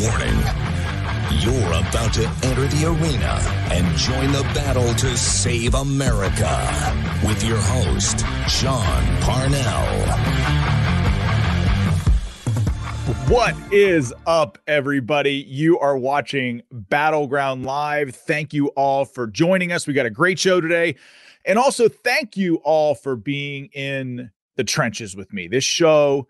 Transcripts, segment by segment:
Warning. You're about to enter the arena and join the battle to save America with your host, Sean Parnell. What is up, everybody? You are watching Battleground Live. Thank you all for joining us. We got a great show today. And also, thank you all for being in the trenches with me. This show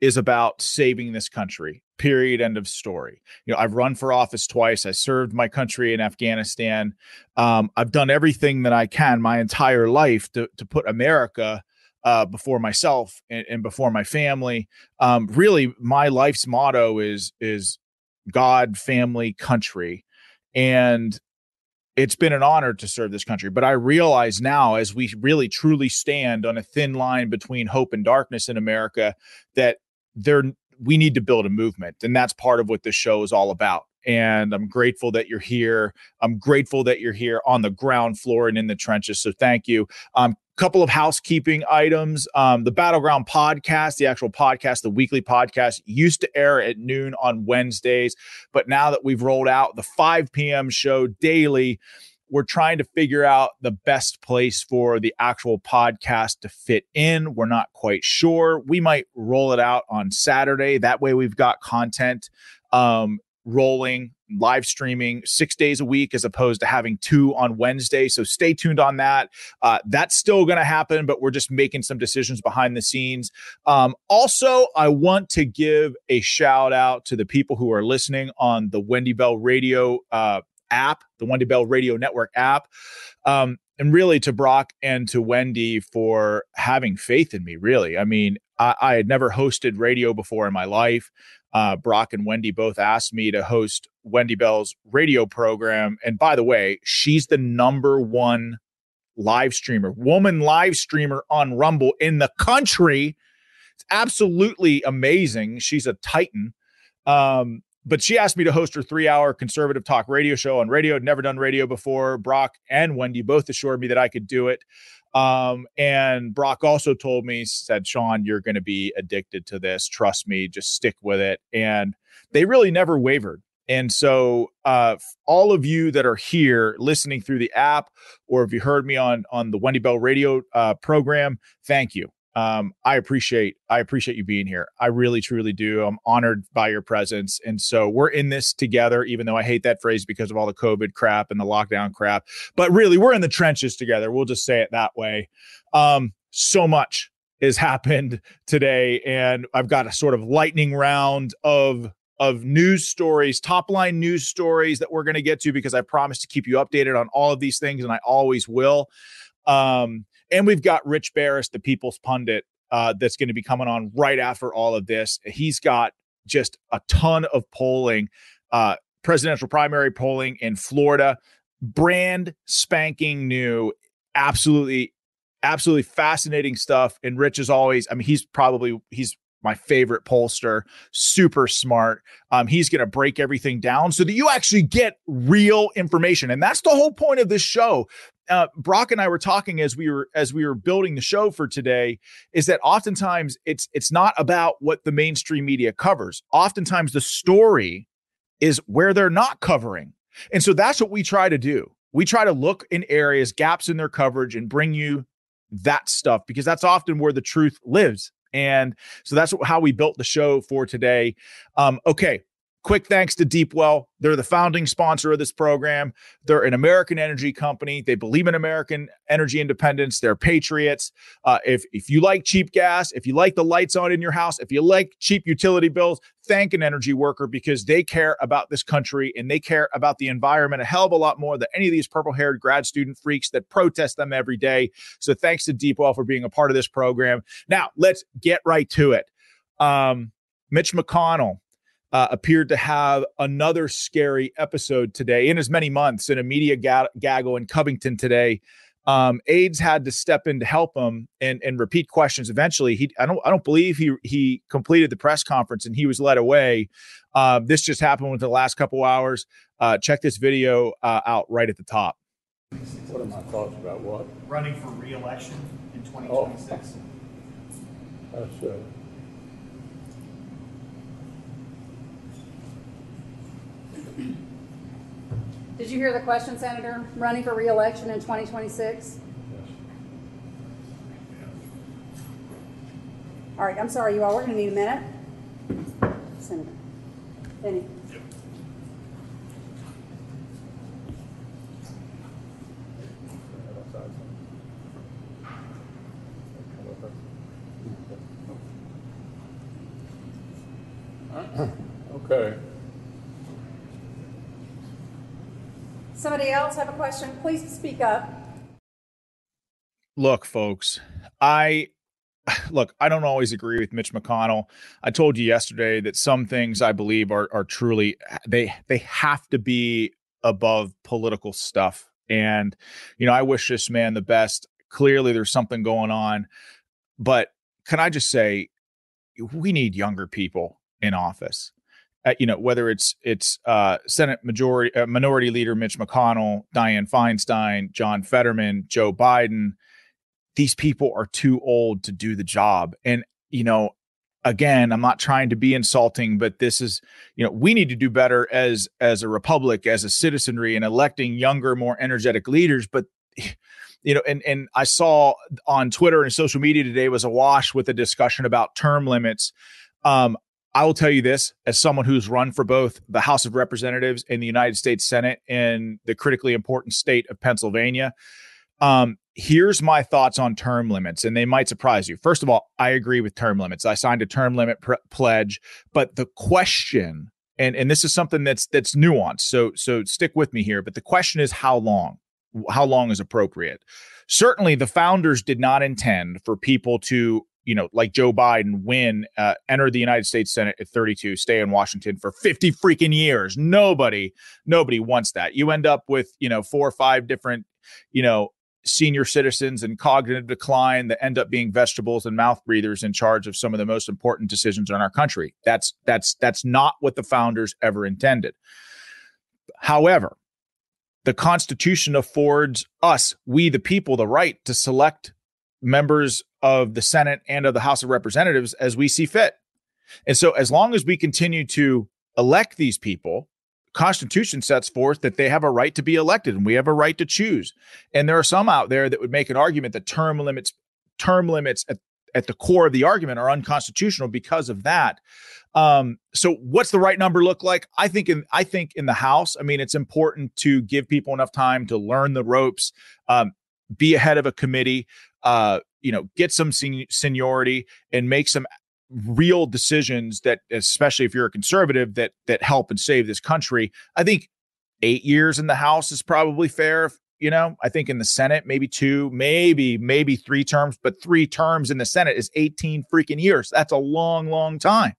is about saving this country. Period. End of story. You know, I've run for office twice. I served my country in Afghanistan. Um, I've done everything that I can my entire life to to put America uh, before myself and, and, before my family. Um, really, my life's motto is is God, family, country, and it's been an honor to serve this country. But I realize now, as we really truly stand on a thin line between hope and darkness in America, that there we need to build a movement, and that's part of what this show is all about. And I'm grateful that you're here. I'm grateful that you're here on the ground floor and in the trenches. So thank you. Um, couple of housekeeping items. Um, the Battleground podcast, the actual podcast, the weekly podcast, used to air at noon on Wednesdays. But now that we've rolled out the 5 p.m. show daily, we're trying to figure out the best place for the actual podcast to fit in. We're not quite sure. We might roll it out on Saturday. That way, we've got content um, rolling live streaming six days a week as opposed to having two on Wednesday. So stay tuned on that. Uh, that's still going to happen, but we're just making some decisions behind the scenes. Um, also, I want to give a shout out to the people who are listening on the Wendy Bell Radio uh, app, the Wendy Bell Radio Network app. Um, and really to Brock and to Wendy for having faith in me, really. I mean, I, I had never hosted radio before in my life uh, Brock and Wendy both asked me to host Wendy Bell's radio program. And by the way, she's the number one live streamer, woman live streamer on Rumble in the country. It's absolutely amazing. She's a titan. Um, but she asked me to host her three hour conservative talk radio show on radio. I'd never done radio before. Brock and Wendy both assured me that I could do it. Um, and Brock also told me, said, Sean, you're going to be addicted to this. Trust me, just stick with it. And they really never wavered. And so, uh, all of you that are here listening through the app, or if you heard me on on the Wendy Bell Radio uh, program, thank you um, I appreciate I appreciate you being here. I really truly do. I'm honored by your presence, and so we're in this together. Even though I hate that phrase because of all the COVID crap and the lockdown crap, but really we're in the trenches together. We'll just say it that way. Um, so much has happened today, and I've got a sort of lightning round of of news stories, top line news stories that we're going to get to because I promise to keep you updated on all of these things, and I always will. Um, and we've got Rich Baris, the People's Pundit, uh, that's going to be coming on right after all of this. He's got just a ton of polling, uh, presidential primary polling in Florida, brand spanking new, absolutely, absolutely fascinating stuff. And Rich is always, I mean, he's probably he's my favorite pollster, super smart. Um, he's going to break everything down so that you actually get real information, and that's the whole point of this show uh, Brock and I were talking as we were as we were building the show for today is that oftentimes it's it's not about what the mainstream media covers. Oftentimes the story is where they're not covering. And so that's what we try to do. We try to look in areas, gaps in their coverage and bring you that stuff because that's often where the truth lives. And so that's how we built the show for today. Um, okay, Quick thanks to Deepwell. They're the founding sponsor of this program. They're an American energy company. They believe in American energy independence. They're patriots. Uh, if if you like cheap gas, if you like the lights on in your house, if you like cheap utility bills, thank an energy worker because they care about this country and they care about the environment a hell of a lot more than any of these purple-haired grad student freaks that protest them every day. So thanks to Deepwell for being a part of this program. Now let's get right to it. Um, Mitch McConnell uh, appeared to have another scary episode today in as many months in a media ga- gaggle in Covington today. Um, aides had to step in to help him and, and repeat questions. Eventually, he I don't I don't believe he he completed the press conference and he was led away. Uh, this just happened within the last couple hours. Uh, check this video uh, out right at the top. What are my thoughts about what? running for reelection in 2026. That's, uh, Did you hear the question, Senator? Running for reelection in 2026? yes. All right, I'm sorry, you all, we're gonna need a minute. Senator. Benny. Okay. Somebody else have a question? Please speak up. Look, folks, I look, I don't always agree with Mitch McConnell. I told you yesterday that some things I believe are are truly they they have to be above political stuff. And you know, I wish this man the best. Clearly there's something going on. But can I just say we need younger people in office. Uh, you know whether it's it's uh, Senate Majority uh, Minority Leader Mitch McConnell, Dianne Feinstein, John Fetterman, Joe Biden. These people are too old to do the job, and you know, again, I'm not trying to be insulting, but this is you know we need to do better as as a republic, as a citizenry, in electing younger, more energetic leaders. But you know, and and I saw on Twitter and social media today was awash with a discussion about term limits. Um, I will tell you this as someone who's run for both the House of Representatives and the United States Senate in the critically important state of Pennsylvania. Um, here's my thoughts on term limits, and they might surprise you. First of all, I agree with term limits. I signed a term limit pr- pledge, but the question, and and this is something that's that's nuanced. So so stick with me here. But the question is how long? How long is appropriate? Certainly, the founders did not intend for people to you know, like Joe Biden win, uh, enter the United States Senate at 32, stay in Washington for 50 freaking years. Nobody, nobody wants that. You end up with, you know, four or five different, you know, senior citizens and cognitive decline that end up being vegetables and mouth breathers in charge of some of the most important decisions in our country. That's that's that's not what the founders ever intended. However, the Constitution affords us, we the people, the right to select members of the Senate and of the House of Representatives as we see fit. And so, as long as we continue to elect these people, Constitution sets forth that they have a right to be elected and we have a right to choose. And there are some out there that would make an argument that term limits, term limits at, at the core of the argument are unconstitutional because of that. Um, so what's the right number look like? I think in I think in the House, I mean, it's important to give people enough time to learn the ropes, um, be ahead of a committee, uh, you know, get some sen- seniority and make some real decisions that, especially if you're a conservative, that that help and save this country. I think eight years in the House is probably fair. You know, I think in the Senate, maybe two, maybe, maybe three terms, but three terms in the Senate is 18 freaking years. That's a long, long time.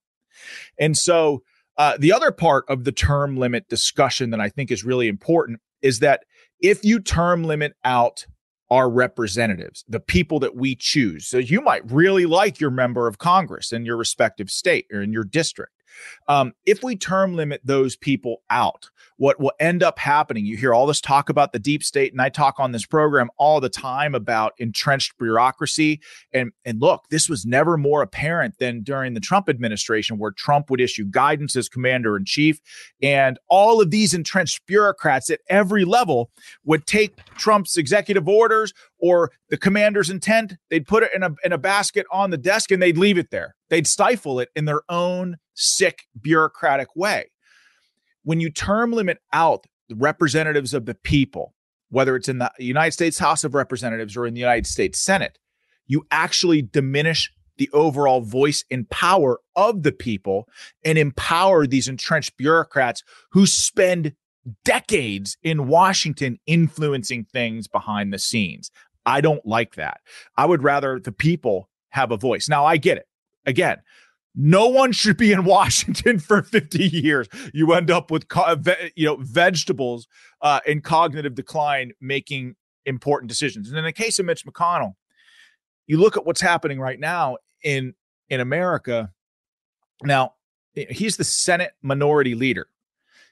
And so uh, the other part of the term limit discussion that I think is really important is that if you term limit out our representatives, the people that we choose. So you might really like your member of Congress in your respective state or in your district. Um, if we term limit those people out, what will end up happening, you hear all this talk about the deep state, and I talk on this program all the time about entrenched bureaucracy. And, and look, this was never more apparent than during the Trump administration, where Trump would issue guidance as commander in chief. And all of these entrenched bureaucrats at every level would take Trump's executive orders or the commander's intent, they'd put it in a, in a basket on the desk and they'd leave it there. They'd stifle it in their own sick bureaucratic way. When you term limit out the representatives of the people, whether it's in the United States House of Representatives or in the United States Senate, you actually diminish the overall voice and power of the people and empower these entrenched bureaucrats who spend decades in Washington influencing things behind the scenes. I don't like that. I would rather the people have a voice. Now, I get it. Again, No one should be in Washington for 50 years. You end up with you know vegetables uh, in cognitive decline, making important decisions. And in the case of Mitch McConnell, you look at what's happening right now in in America. Now, he's the Senate minority leader.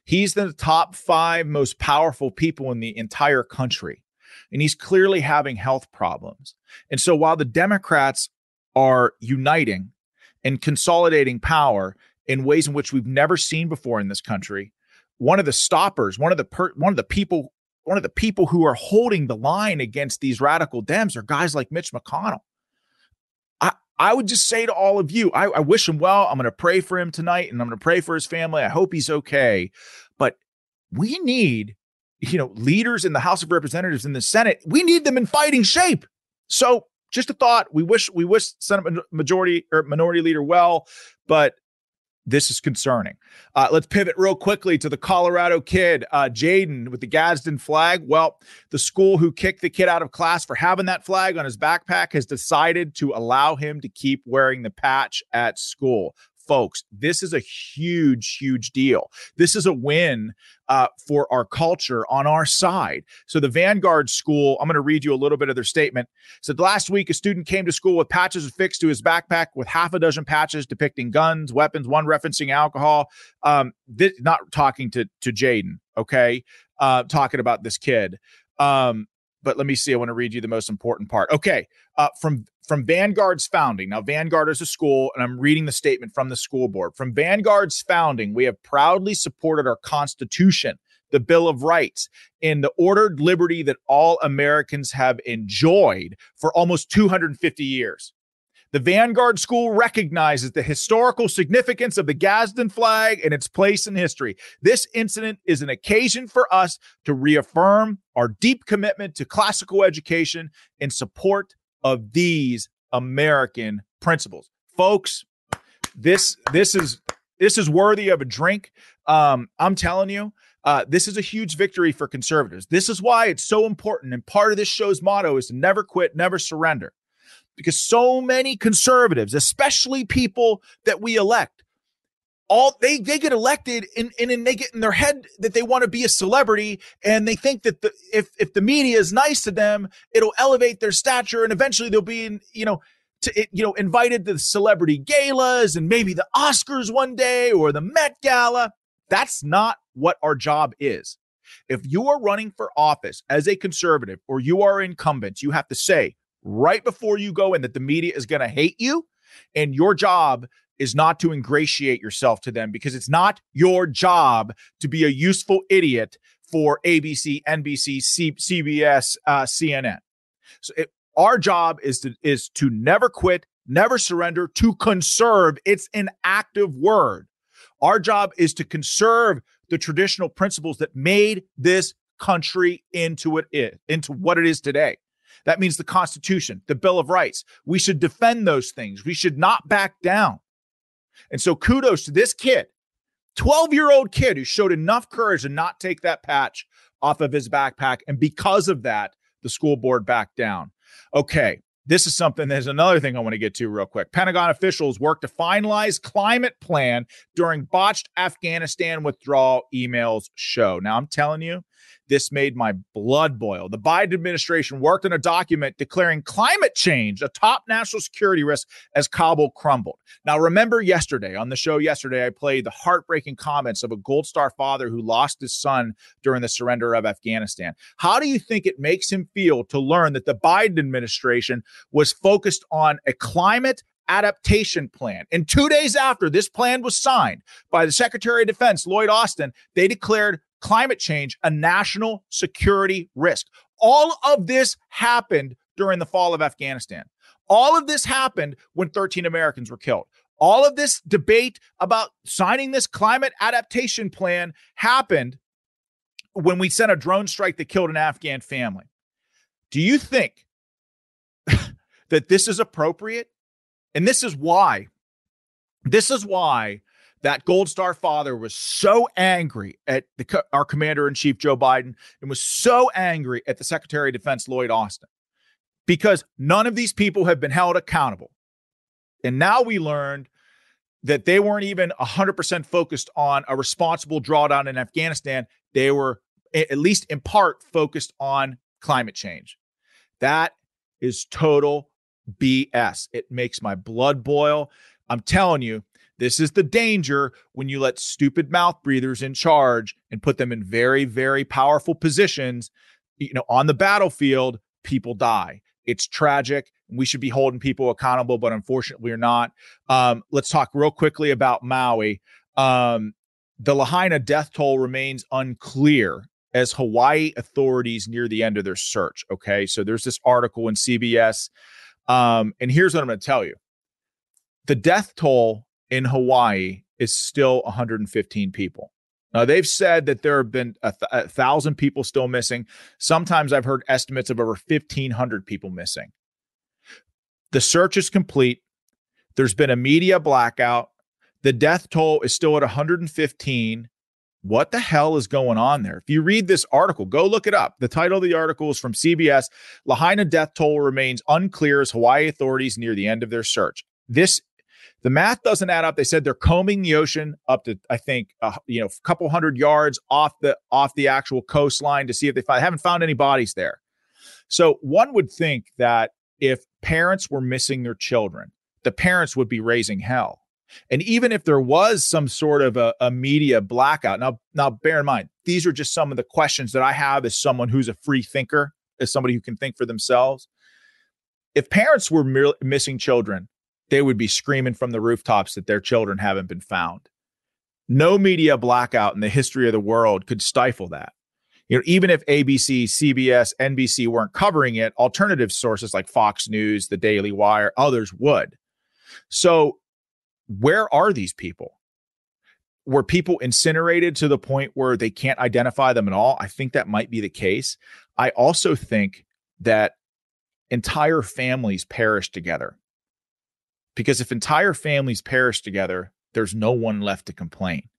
He's the top five most powerful people in the entire country. And he's clearly having health problems. And so while the Democrats are uniting and consolidating power in ways in which we've never seen before in this country, one of the stoppers, one of the per, one of the people, one of the people who are holding the line against these radical Dems are guys like Mitch McConnell. I, I would just say to all of you, I, I wish him well. I'm going to pray for him tonight and I'm going to pray for his family. I hope he's okay. But we need, you know, leaders in the House of Representatives in the Senate. We need them in fighting shape. So just a thought. We wish we wish Senate majority or minority leader well, but this is concerning. Uh, let's pivot real quickly to the Colorado kid, uh, Jaden, with the Gadsden flag. Well, the school who kicked the kid out of class for having that flag on his backpack has decided to allow him to keep wearing the patch at school folks, this is a huge, huge deal. This is a win uh, for our culture on our side. So, the Vanguard School, I'm going to read you a little bit of their statement. Said last week, a student came to school with patches affixed to his backpack with half a dozen patches depicting guns, weapons, one referencing alcohol. Um, this, not talking to to Jaden, okay, uh, talking about this kid. Um, but let me see. I want to read you the most important part. Okay, uh, from from Vanguard's founding. Now, Vanguard is a school, and I'm reading the statement from the school board. From Vanguard's founding, we have proudly supported our Constitution, the Bill of Rights, and the ordered liberty that all Americans have enjoyed for almost 250 years. The Vanguard School recognizes the historical significance of the Gadsden flag and its place in history. This incident is an occasion for us to reaffirm our deep commitment to classical education in support of these American principles. Folks, this this is this is worthy of a drink. Um, I'm telling you, uh, this is a huge victory for conservatives. This is why it's so important. And part of this show's motto is to never quit, never surrender because so many conservatives, especially people that we elect, all they they get elected and, and then they get in their head that they want to be a celebrity and they think that the, if if the media is nice to them it'll elevate their stature and eventually they'll be in, you know to you know invited to the celebrity galas and maybe the Oscars one day or the Met Gala. That's not what our job is. If you are running for office as a conservative or you are incumbent you have to say right before you go in that the media is going to hate you. And your job is not to ingratiate yourself to them because it's not your job to be a useful idiot for ABC, NBC, C- CBS, uh, CNN. So it, our job is to is to never quit, never surrender, to conserve. It's an active word. Our job is to conserve the traditional principles that made this country into it into what it is today. That means the Constitution, the Bill of Rights. We should defend those things. We should not back down. And so kudos to this kid, 12 year old kid who showed enough courage to not take that patch off of his backpack. And because of that, the school board backed down. Okay. This is something, there's another thing I want to get to real quick. Pentagon officials work to finalize climate plan during botched Afghanistan withdrawal emails show. Now, I'm telling you, this made my blood boil. The Biden administration worked on a document declaring climate change a top national security risk as Kabul crumbled. Now, remember yesterday on the show yesterday, I played the heartbreaking comments of a Gold Star father who lost his son during the surrender of Afghanistan. How do you think it makes him feel to learn that the Biden administration was focused on a climate adaptation plan. And two days after this plan was signed by the Secretary of Defense, Lloyd Austin, they declared climate change a national security risk. All of this happened during the fall of Afghanistan. All of this happened when 13 Americans were killed. All of this debate about signing this climate adaptation plan happened when we sent a drone strike that killed an Afghan family. Do you think that this is appropriate? And this is why. This is why that Gold Star father was so angry at the, our commander in chief, Joe Biden, and was so angry at the Secretary of Defense, Lloyd Austin, because none of these people have been held accountable. And now we learned that they weren't even 100% focused on a responsible drawdown in Afghanistan. They were, at least in part, focused on climate change. That is total BS. It makes my blood boil. I'm telling you, this is the danger when you let stupid mouth breathers in charge and put them in very, very powerful positions. You know, on the battlefield, people die. It's tragic. We should be holding people accountable, but unfortunately, we're not. Um, let's talk real quickly about Maui. Um, the Lahaina death toll remains unclear as Hawaii authorities near the end of their search. Okay. So there's this article in CBS. Um, and here's what I'm going to tell you the death toll in Hawaii is still 115 people. Now, they've said that there have been a, th- a thousand people still missing. Sometimes I've heard estimates of over 1,500 people missing. The search is complete. There's been a media blackout. The death toll is still at 115. What the hell is going on there? If you read this article, go look it up. The title of the article is from CBS Lahaina death toll remains unclear as Hawaii authorities near the end of their search. This the math doesn't add up. They said they're combing the ocean up to I think uh, you know a couple hundred yards off the off the actual coastline to see if they find. haven't found any bodies there. So one would think that if parents were missing their children, the parents would be raising hell. And even if there was some sort of a, a, media blackout, now, now bear in mind, these are just some of the questions that I have as someone who's a free thinker, as somebody who can think for themselves. If parents were missing children, they would be screaming from the rooftops that their children haven't been found. No media blackout in the history of the world could stifle that. You know, even if ABC, CBS, NBC weren't covering it, alternative sources like Fox News, The Daily Wire, others would. So where are these people? Were people incinerated to the point where they can't identify them at all? I think that might be the case. I also think that entire families perish together. Because if entire families perish together, there's no one left to complain.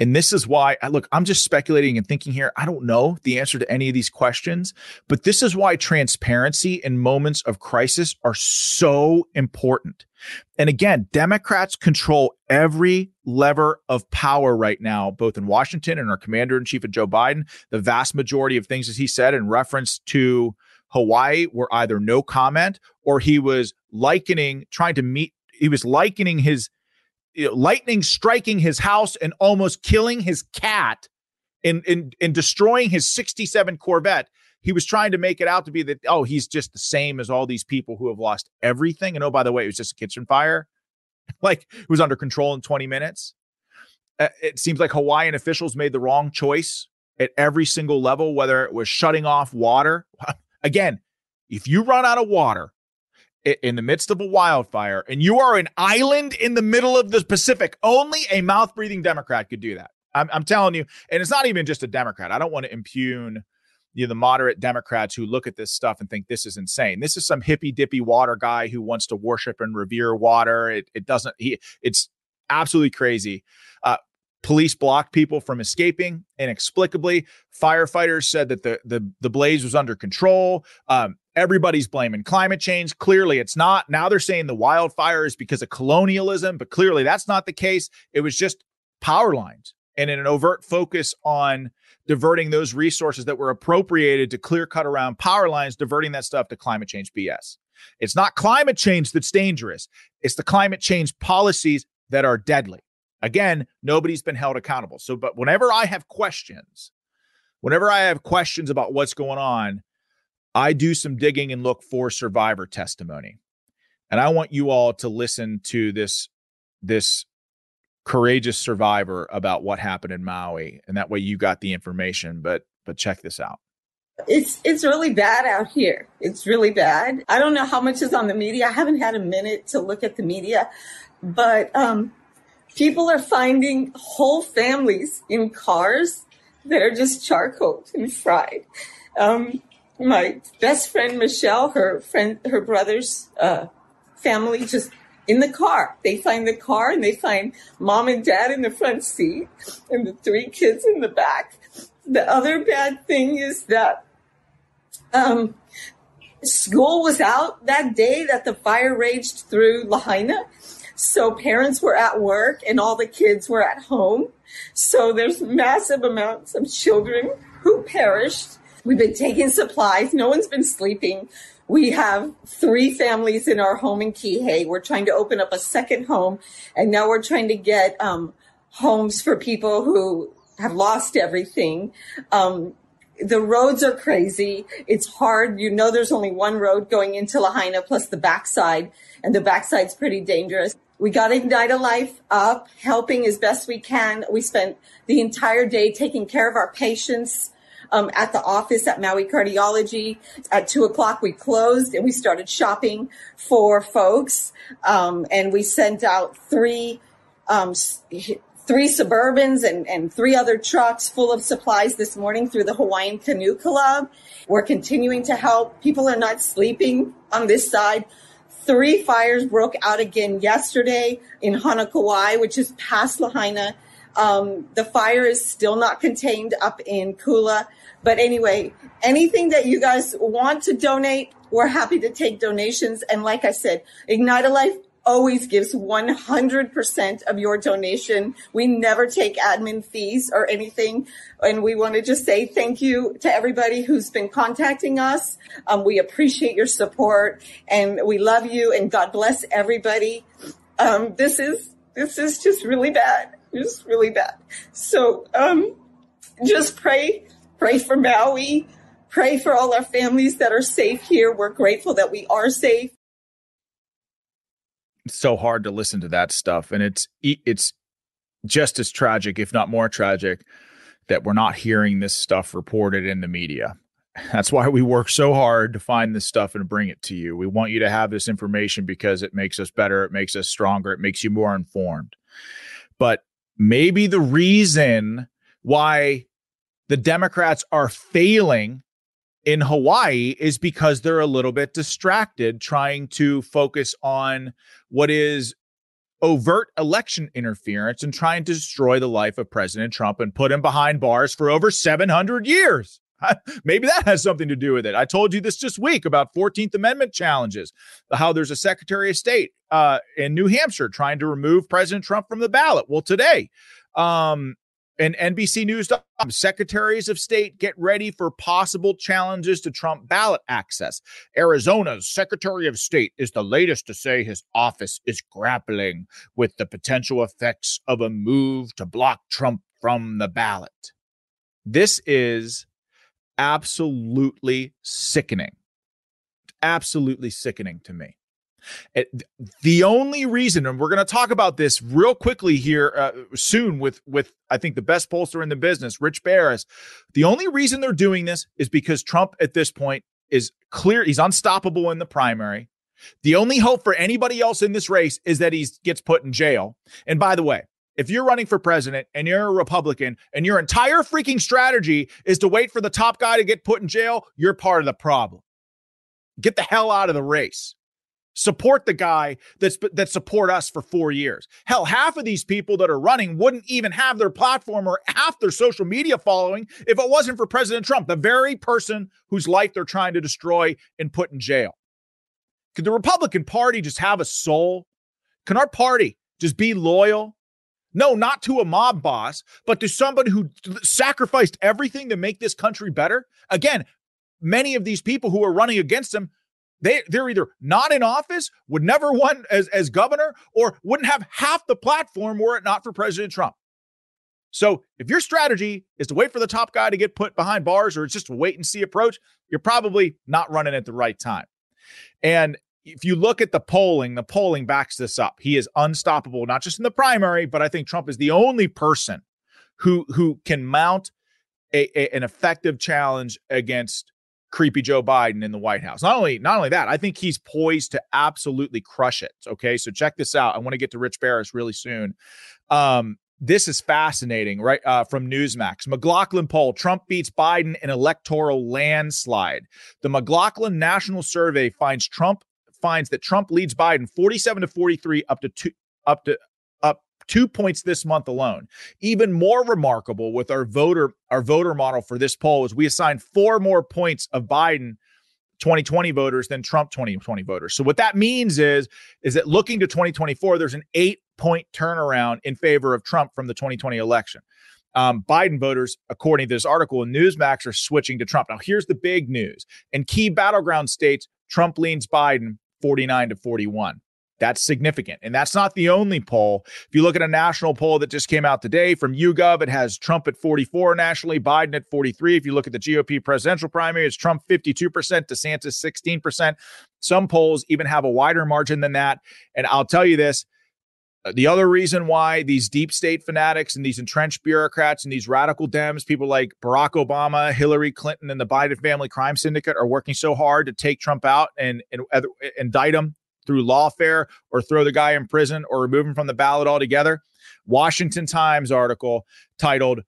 And this is why, look, I'm just speculating and thinking here. I don't know the answer to any of these questions, but this is why transparency in moments of crisis are so important. And again, Democrats control every lever of power right now, both in Washington and our commander in chief of Joe Biden. The vast majority of things, as he said, in reference to Hawaii were either no comment or he was likening, trying to meet, he was likening his you know, lightning striking his house and almost killing his cat in, in destroying his 67 Corvette. He was trying to make it out to be that, oh, he's just the same as all these people who have lost everything. And oh, by the way, it was just a kitchen fire. like it was under control in 20 minutes. Uh, it seems like Hawaiian officials made the wrong choice at every single level, whether it was shutting off water. Again, if you run out of water in the midst of a wildfire and you are an island in the middle of the Pacific, only a mouth breathing Democrat could do that. I'm, I'm, telling you, and it's not even just a Democrat. I don't want to impugn you know, the moderate Democrats who look at this stuff and think this is insane. This is some hippy dippy water guy who wants to worship and revere water. It, it doesn't, he, it's absolutely crazy. Uh, police blocked people from escaping inexplicably. Firefighters said that the, the, the blaze was under control. Um, Everybody's blaming climate change. Clearly, it's not. Now they're saying the wildfire is because of colonialism, but clearly that's not the case. It was just power lines and in an overt focus on diverting those resources that were appropriated to clear cut around power lines, diverting that stuff to climate change BS. It's not climate change that's dangerous, it's the climate change policies that are deadly. Again, nobody's been held accountable. So, but whenever I have questions, whenever I have questions about what's going on, I do some digging and look for survivor testimony. And I want you all to listen to this this courageous survivor about what happened in Maui and that way you got the information but but check this out. It's it's really bad out here. It's really bad. I don't know how much is on the media. I haven't had a minute to look at the media, but um, people are finding whole families in cars that are just charcoaled and fried. Um, my best friend Michelle, her friend, her brother's uh, family, just in the car. They find the car and they find mom and dad in the front seat and the three kids in the back. The other bad thing is that um, school was out that day that the fire raged through Lahaina. So parents were at work and all the kids were at home. So there's massive amounts of children who perished. We've been taking supplies. No one's been sleeping. We have three families in our home in Kihei. We're trying to open up a second home, and now we're trying to get um, homes for people who have lost everything. Um, the roads are crazy. It's hard. You know, there's only one road going into Lahaina plus the backside, and the backside's pretty dangerous. We got Ignite a Life up, helping as best we can. We spent the entire day taking care of our patients um, at the office at Maui Cardiology. At two o'clock, we closed and we started shopping for folks. Um, and we sent out three um, three Suburbans and, and three other trucks full of supplies this morning through the Hawaiian Canoe Club. We're continuing to help. People are not sleeping on this side. Three fires broke out again yesterday in Honokowai, which is past Lahaina. Um, the fire is still not contained up in Kula. But anyway, anything that you guys want to donate, we're happy to take donations. And like I said, Ignite a Life always gives 100% of your donation. We never take admin fees or anything. And we want to just say thank you to everybody who's been contacting us. Um, we appreciate your support and we love you and God bless everybody. Um, this is, this is just really bad. Just really bad. So, um, just pray, pray for Maui. Pray for all our families that are safe here. We're grateful that we are safe so hard to listen to that stuff and it's it's just as tragic if not more tragic that we're not hearing this stuff reported in the media. That's why we work so hard to find this stuff and bring it to you. We want you to have this information because it makes us better it makes us stronger it makes you more informed. But maybe the reason why the democrats are failing in Hawaii is because they're a little bit distracted trying to focus on what is overt election interference and trying to destroy the life of President Trump and put him behind bars for over 700 years. Maybe that has something to do with it. I told you this this week about 14th Amendment challenges, how there's a Secretary of State uh, in New Hampshire trying to remove President Trump from the ballot. Well, today, um, and NBC News, secretaries of state get ready for possible challenges to Trump ballot access. Arizona's Secretary of State is the latest to say his office is grappling with the potential effects of a move to block Trump from the ballot. This is absolutely sickening. Absolutely sickening to me. The only reason, and we're going to talk about this real quickly here uh, soon with with I think the best pollster in the business, Rich Baris. The only reason they're doing this is because Trump at this point is clear; he's unstoppable in the primary. The only hope for anybody else in this race is that he gets put in jail. And by the way, if you're running for president and you're a Republican and your entire freaking strategy is to wait for the top guy to get put in jail, you're part of the problem. Get the hell out of the race. Support the guy that's that support us for four years. Hell, half of these people that are running wouldn't even have their platform or half their social media following if it wasn't for President Trump, the very person whose life they're trying to destroy and put in jail. Could the Republican Party just have a soul? Can our party just be loyal? No, not to a mob boss, but to somebody who sacrificed everything to make this country better. Again, many of these people who are running against him they they're either not in office, would never won as as governor, or wouldn't have half the platform were it not for President Trump. So if your strategy is to wait for the top guy to get put behind bars, or it's just a wait and see approach, you're probably not running at the right time. And if you look at the polling, the polling backs this up. He is unstoppable, not just in the primary, but I think Trump is the only person who who can mount a, a, an effective challenge against creepy Joe Biden in the White House. Not only not only that, I think he's poised to absolutely crush it. Okay, so check this out. I want to get to Rich Baris really soon. Um, this is fascinating, right? Uh, from Newsmax, McLaughlin poll: Trump beats Biden in electoral landslide. The McLaughlin National Survey finds Trump finds that Trump leads Biden 47 to 43 up to two up to two points this month alone. Even more remarkable with our voter our voter model for this poll is we assigned four more points of Biden 2020 voters than Trump 2020 voters. So what that means is is that looking to 2024, there's an eight point turnaround in favor of Trump from the 2020 election. Um, Biden voters, according to this article in Newsmax, are switching to Trump. Now, here's the big news: in key battleground states, Trump leans Biden 49 to 41. That's significant. And that's not the only poll. If you look at a national poll that just came out today from YouGov, it has Trump at 44 nationally, Biden at 43. If you look at the GOP presidential primary, it's Trump 52%, DeSantis 16%. Some polls even have a wider margin than that. And I'll tell you this uh, the other reason why these deep state fanatics and these entrenched bureaucrats and these radical Dems, people like Barack Obama, Hillary Clinton, and the Biden family crime syndicate are working so hard to take Trump out and, and indict him through lawfare or throw the guy in prison or remove him from the ballot altogether. Washington Times article titled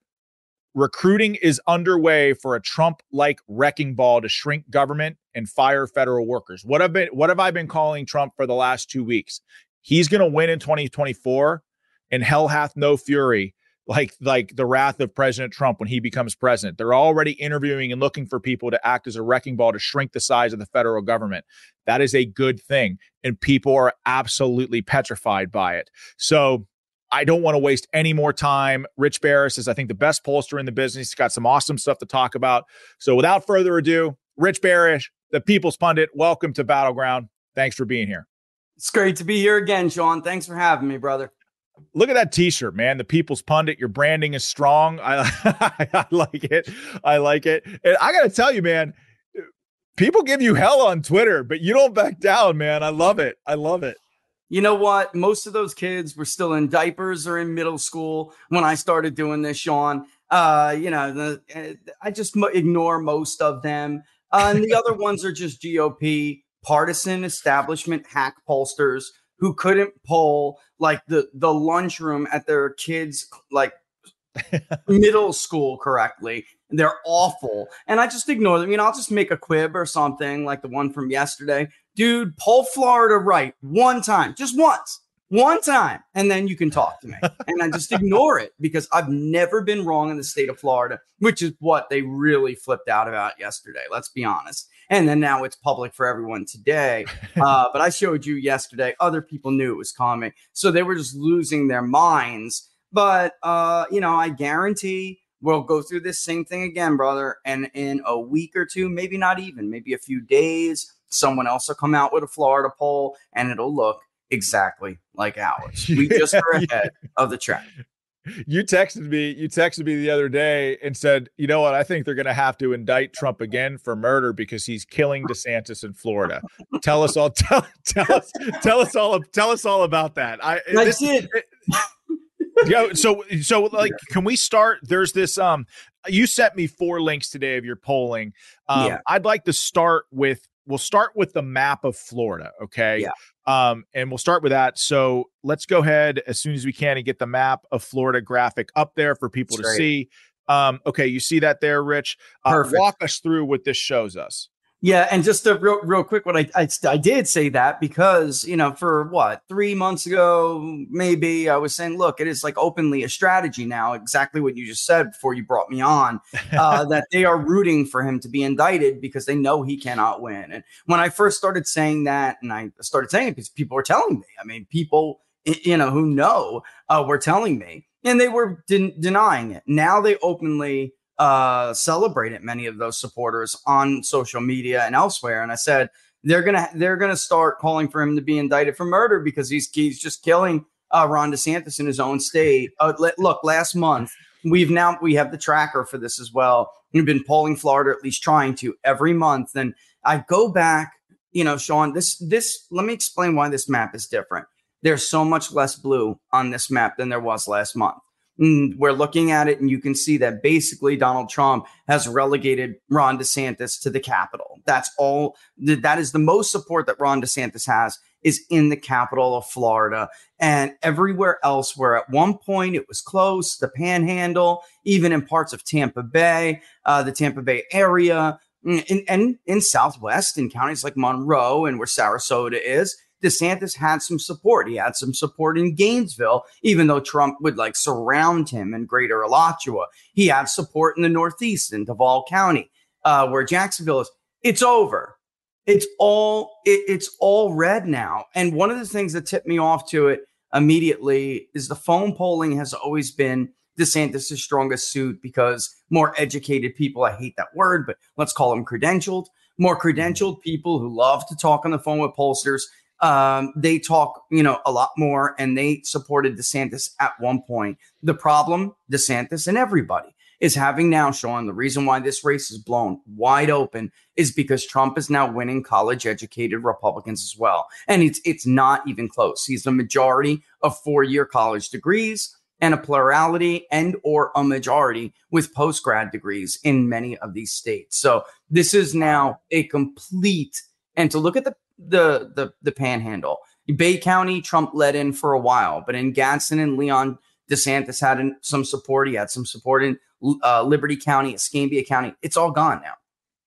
Recruiting is underway for a Trump like wrecking ball to shrink government and fire federal workers. What have been what have I been calling Trump for the last 2 weeks? He's going to win in 2024 and hell hath no fury like like the wrath of President Trump when he becomes president. They're already interviewing and looking for people to act as a wrecking ball to shrink the size of the federal government. That is a good thing, and people are absolutely petrified by it. So I don't want to waste any more time. Rich Baris is, I think, the best pollster in the business. He's got some awesome stuff to talk about. So without further ado, Rich Baris, the People's Pundit, welcome to Battleground. Thanks for being here. It's great to be here again, Sean. Thanks for having me, brother. Look at that T-shirt, man. The People's Pundit. Your branding is strong. I, I like it. I like it. And I got to tell you, man, people give you hell on Twitter, but you don't back down, man. I love it. I love it. You know what? Most of those kids were still in diapers or in middle school when I started doing this, Sean. Uh, you know, the, eh, I just ignore most of them. Uh, and the other ones are just GOP partisan establishment hack pollsters who couldn't pull like the the lunchroom at their kids like middle school correctly. They're awful. And I just ignore them. You know, I'll just make a quib or something like the one from yesterday. Dude, pull Florida right one time, just once, one time, and then you can talk to me. and I just ignore it because I've never been wrong in the state of Florida, which is what they really flipped out about yesterday. Let's be honest and then now it's public for everyone today. Uh, but I showed you yesterday. Other people knew it was coming, so they were just losing their minds. But uh, you know, I guarantee we'll go through this same thing again, brother. And in a week or two, maybe not even, maybe a few days, someone else will come out with a Florida poll, and it'll look exactly like ours. We just are ahead of the trend you texted me you texted me the other day and said you know what? I think they're going to have to indict trump again for murder because he's killing desantis in florida. Tell us all tell, tell us tell us all tell us all about that. I, I this, did. yeah so so like can we start? There's this um you sent me four links today of your polling. Um yeah. i'd like to start with we'll start with the map of Florida. Okay. Yeah. Um, and we'll start with that. So let's go ahead as soon as we can and get the map of Florida graphic up there for people That's to great. see. Um, okay, you see that there, Rich. Uh, walk us through what this shows us. Yeah, and just a real, real quick, what I, I, I did say that because you know for what three months ago maybe I was saying, look, it is like openly a strategy now. Exactly what you just said before you brought me on, uh, that they are rooting for him to be indicted because they know he cannot win. And when I first started saying that, and I started saying it because people were telling me, I mean, people you know who know uh, were telling me, and they were de- denying it. Now they openly uh, celebrated many of those supporters on social media and elsewhere. And I said they're gonna they're gonna start calling for him to be indicted for murder because he's he's just killing uh, Ron DeSantis in his own state. Uh, look, last month we've now we have the tracker for this as well. We've been polling Florida, at least trying to every month. And I go back, you know, Sean. This this let me explain why this map is different. There's so much less blue on this map than there was last month. Mm, we're looking at it and you can see that basically Donald Trump has relegated Ron DeSantis to the capital. That's all that is the most support that Ron DeSantis has is in the capital of Florida and everywhere else where at one point it was close, the panhandle, even in parts of Tampa Bay, uh, the Tampa Bay area, mm, and in Southwest in counties like Monroe and where Sarasota is, DeSantis had some support. He had some support in Gainesville, even though Trump would like surround him in Greater Alachua. He had support in the Northeast in Duval County, uh, where Jacksonville is. It's over. It's all it, it's all red now. And one of the things that tipped me off to it immediately is the phone polling has always been DeSantis' strongest suit because more educated people, I hate that word, but let's call them credentialed, more credentialed people who love to talk on the phone with pollsters. Um, they talk, you know, a lot more and they supported DeSantis at one point. The problem, DeSantis and everybody is having now, Sean, the reason why this race is blown wide open is because Trump is now winning college educated Republicans as well. And it's it's not even close. He's the majority of four-year college degrees and a plurality and or a majority with post grad degrees in many of these states. So this is now a complete and to look at the the the, the panhandle. Bay County, Trump led in for a while, but in Gadsden and Leon, DeSantis had some support. He had some support in uh, Liberty County, Escambia County. It's all gone now.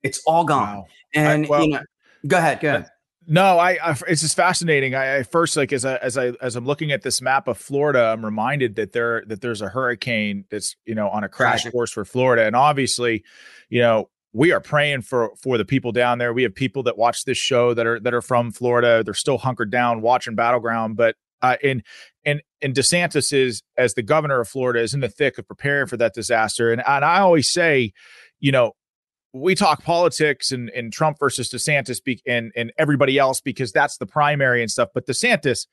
It's all gone. Wow. And I, well, you know, go ahead, go ahead. No, I, I, it's just fascinating. I, I, first like as I as I as I'm looking at this map of Florida, I'm reminded that there that there's a hurricane that's you know on a crash Tragic. course for Florida, and obviously, you know, we are praying for for the people down there. We have people that watch this show that are that are from Florida. They're still hunkered down watching Battleground, but uh, and and and DeSantis is as the governor of Florida is in the thick of preparing for that disaster. And and I always say, you know, we talk politics and and Trump versus DeSantis be, and and everybody else because that's the primary and stuff. But DeSantis,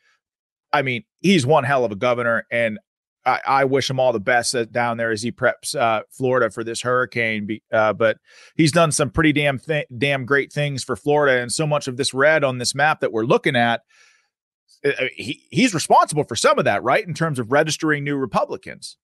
I mean, he's one hell of a governor, and I, I wish him all the best down there as he preps uh, Florida for this hurricane. Uh, but he's done some pretty damn damn great things for Florida, and so much of this red on this map that we're looking at uh, uh, he he's responsible for some of that, right? In terms of registering new Republicans.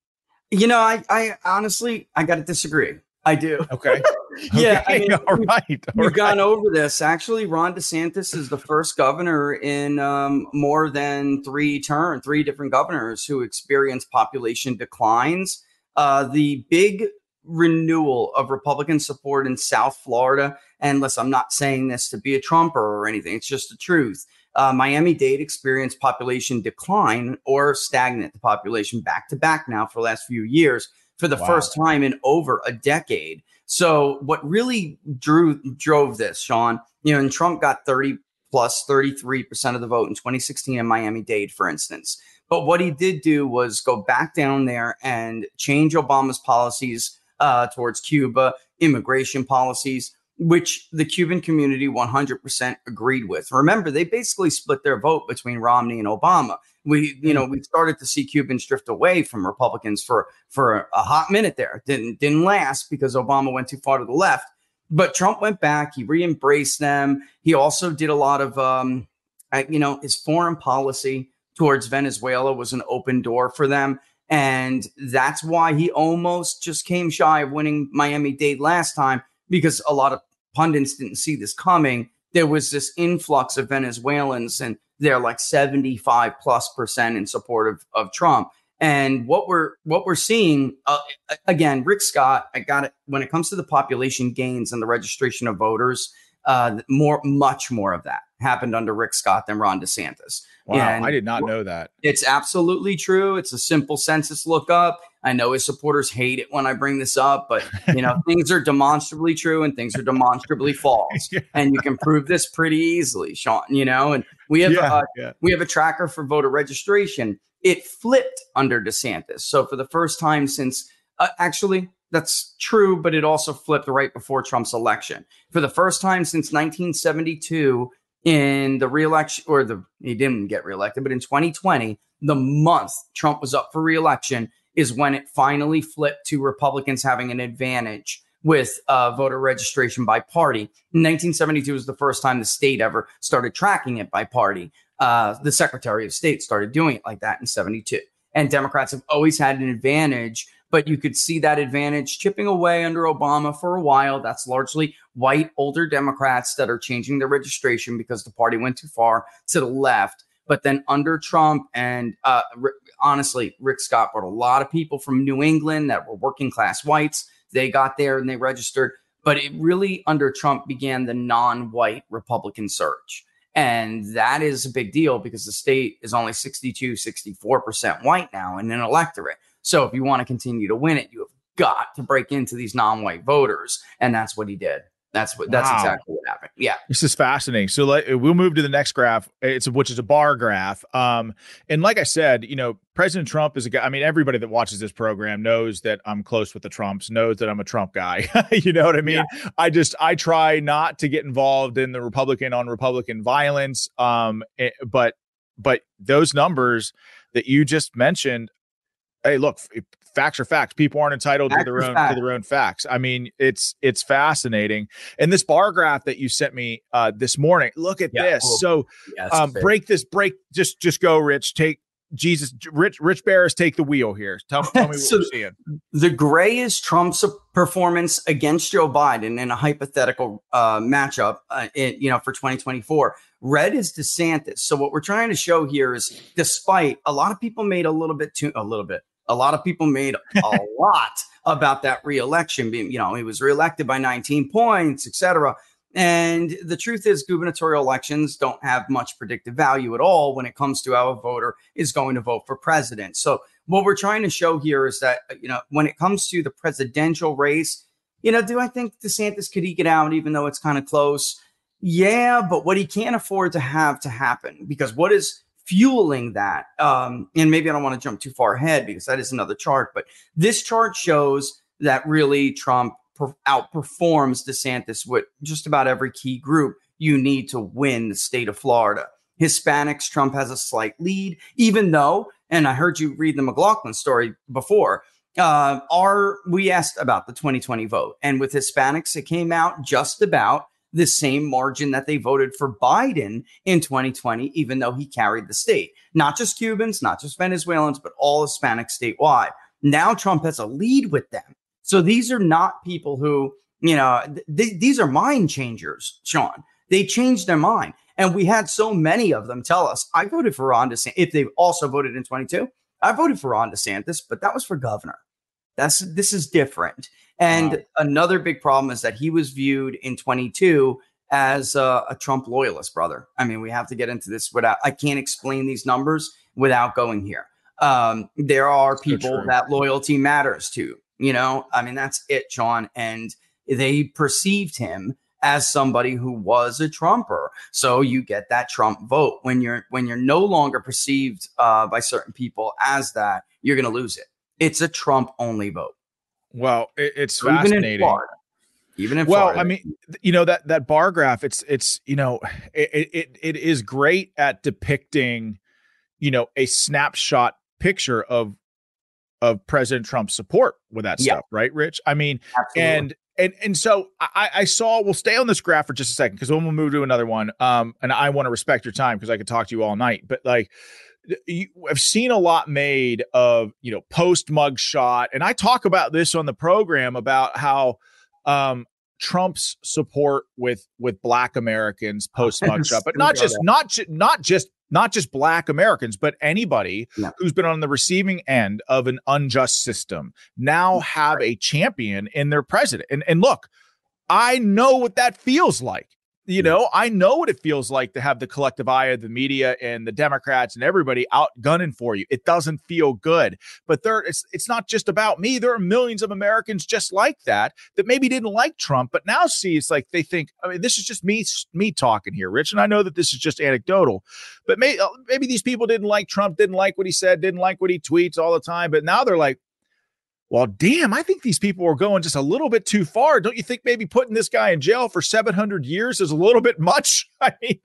You know, I I honestly I got to disagree. I do. Okay. yeah. Okay. I mean, all right. All we've right. gone over this. Actually, Ron DeSantis is the first governor in um, more than three term, three different governors who experienced population declines. Uh, the big renewal of Republican support in South Florida, and listen, I'm not saying this to be a Trumper or anything. It's just the truth uh, Miami Dade experienced population decline or stagnant population back to back now for the last few years for the wow. first time in over a decade. So what really drew drove this, Sean, you know, and Trump got 30 plus 33% of the vote in 2016 in Miami Dade, for instance. But what he did do was go back down there and change Obama's policies uh, towards Cuba, immigration policies, which the Cuban community 100% agreed with. Remember, they basically split their vote between Romney and Obama. We, you know, we started to see Cubans drift away from Republicans for for a hot minute there. Didn't didn't last because Obama went too far to the left. But Trump went back. He re-embraced them. He also did a lot of, um, you know, his foreign policy towards Venezuela was an open door for them. And that's why he almost just came shy of winning Miami Dade last time because a lot of pundits didn't see this coming. There was this influx of Venezuelans, and they're like 75 plus percent in support of, of Trump. And what we're what we're seeing uh, again, Rick Scott, I got it. When it comes to the population gains and the registration of voters, uh, more much more of that happened under Rick Scott than Ron DeSantis. Wow, and I did not know that. It's absolutely true. It's a simple census lookup. I know his supporters hate it when I bring this up, but you know things are demonstrably true and things are demonstrably false, yeah. and you can prove this pretty easily, Sean. You know, and we have yeah, a, yeah. we have a tracker for voter registration. It flipped under DeSantis, so for the first time since uh, actually that's true, but it also flipped right before Trump's election for the first time since 1972 in the reelection or the he didn't get reelected, but in 2020, the month Trump was up for reelection is when it finally flipped to Republicans having an advantage with uh, voter registration by party. 1972 was the first time the state ever started tracking it by party. Uh, the Secretary of State started doing it like that in 72. And Democrats have always had an advantage, but you could see that advantage chipping away under Obama for a while. That's largely white older Democrats that are changing their registration because the party went too far to the left. But then under Trump and uh, honestly, Rick Scott brought a lot of people from New England that were working class whites. They got there and they registered. But it really, under Trump, began the non white Republican surge. And that is a big deal because the state is only 62, 64% white now in an electorate. So if you want to continue to win it, you have got to break into these non white voters. And that's what he did. That's what. That's Wow. exactly what happened. Yeah. This is fascinating. So let, we'll move to the next graph. It's which is a bar graph. Um, and like I said, you know, President Trump is a guy. I mean, everybody that watches this program knows that I'm close with the Trumps, knows that I'm a Trump guy. you know what I mean? Yeah. I just I try not to get involved in the Republican on Republican violence. Um, eh, but but those numbers that you just mentioned, hey, look, facts are facts. People aren't entitled Facts to their own facts. to their own facts. I mean, it's it's fascinating. And this bar graph that you sent me uh, this morning, look at Yeah. this. So Yeah, it's um, break this, break just just go, Rich. Take Jesus, Rich Rich Baris, take the wheel here. Tell, tell me what So- you're seeing. The gray is Trump's performance against Joe Biden in a hypothetical uh, matchup, uh, in, you know, for 2024. Red is DeSantis. So what we're trying to show here is, despite a lot of people made a little bit too, a little bit, a lot of people made a lot about that reelection. Being, you know, he was reelected by 19 points, etc. And the truth is, gubernatorial elections don't have much predictive value at all when it comes to how a voter is going to vote for president. So, what we're trying to show here is that, you know, when it comes to the presidential race, you know, do I think DeSantis could eke it out, even though it's kind of close? Yeah, but what he can't afford to have to happen, because what is fueling that? Um, and maybe I don't want to jump too far ahead because that is another chart, but this chart shows that really Trump per- outperforms DeSantis with just about every key group you need to win the state of Florida. Hispanics, Trump has a slight lead, even though, and I heard you read the McLaughlin story before. Uh, are we asked about the 2020 vote? And with Hispanics, it came out just about the same margin that they voted for Biden in 2020, even though he carried the state. Not just Cubans, not just Venezuelans, but all Hispanics statewide. Now Trump has a lead with them. So these are not people who, you know, th- these are mind changers, Sean. They changed their mind. And we had so many of them tell us, I voted for Ron DeSantis. If they've also voted in 22, I voted for Ron DeSantis, but that was for governor. That's this is different. And Wow. another big problem is that he was viewed in 22 as a, a Trump loyalist, brother. I mean, we have to get into this without, I can't explain these numbers without going here. Um, there are people true. that loyalty matters to, you know, I mean, that's it, Sean. And they perceived him as somebody who was a Trumper. So you get that Trump vote. When you're when you're no longer perceived uh, by certain people as that, you're going to lose it. It's a Trump only vote. Well, it, it's So even in fascinating. Even in well, Florida. I mean, you know that that bar graph. It's it's you know it, it it is great at depicting, you know, a snapshot picture of of President Trump's support with that Yeah. stuff, right, Rich? I mean, Absolutely. and and and so I, I saw. We'll stay on this graph for just a second because then we'll move to another one. Um, and I want to respect your time because I could talk to you all night. But like, I've seen a lot made of you know post mug shot, and I talk about this on the program about how um Trump's support with with Black Americans post mug shot, but not just not ju- not just not just Black Americans, but anybody Yeah. who's been on the receiving end of an unjust system now have a champion in their president. And and look, I know what that feels like. You know, I know what it feels like to have the collective eye of the media and the Democrats and everybody out gunning for you. It doesn't feel good. But there it's it's not just about me. There are millions of Americans just like that that maybe didn't like Trump, but now see it's like they think, I mean, this is just me me talking here, Rich. And I know that this is just anecdotal, but may, uh, maybe these people didn't like Trump, didn't like what he said, didn't like what he tweets all the time, but now they're like, well, damn, I think these people are going just a little bit too far. Don't you think maybe putting this guy in jail for 700 years is a little bit much? I mean,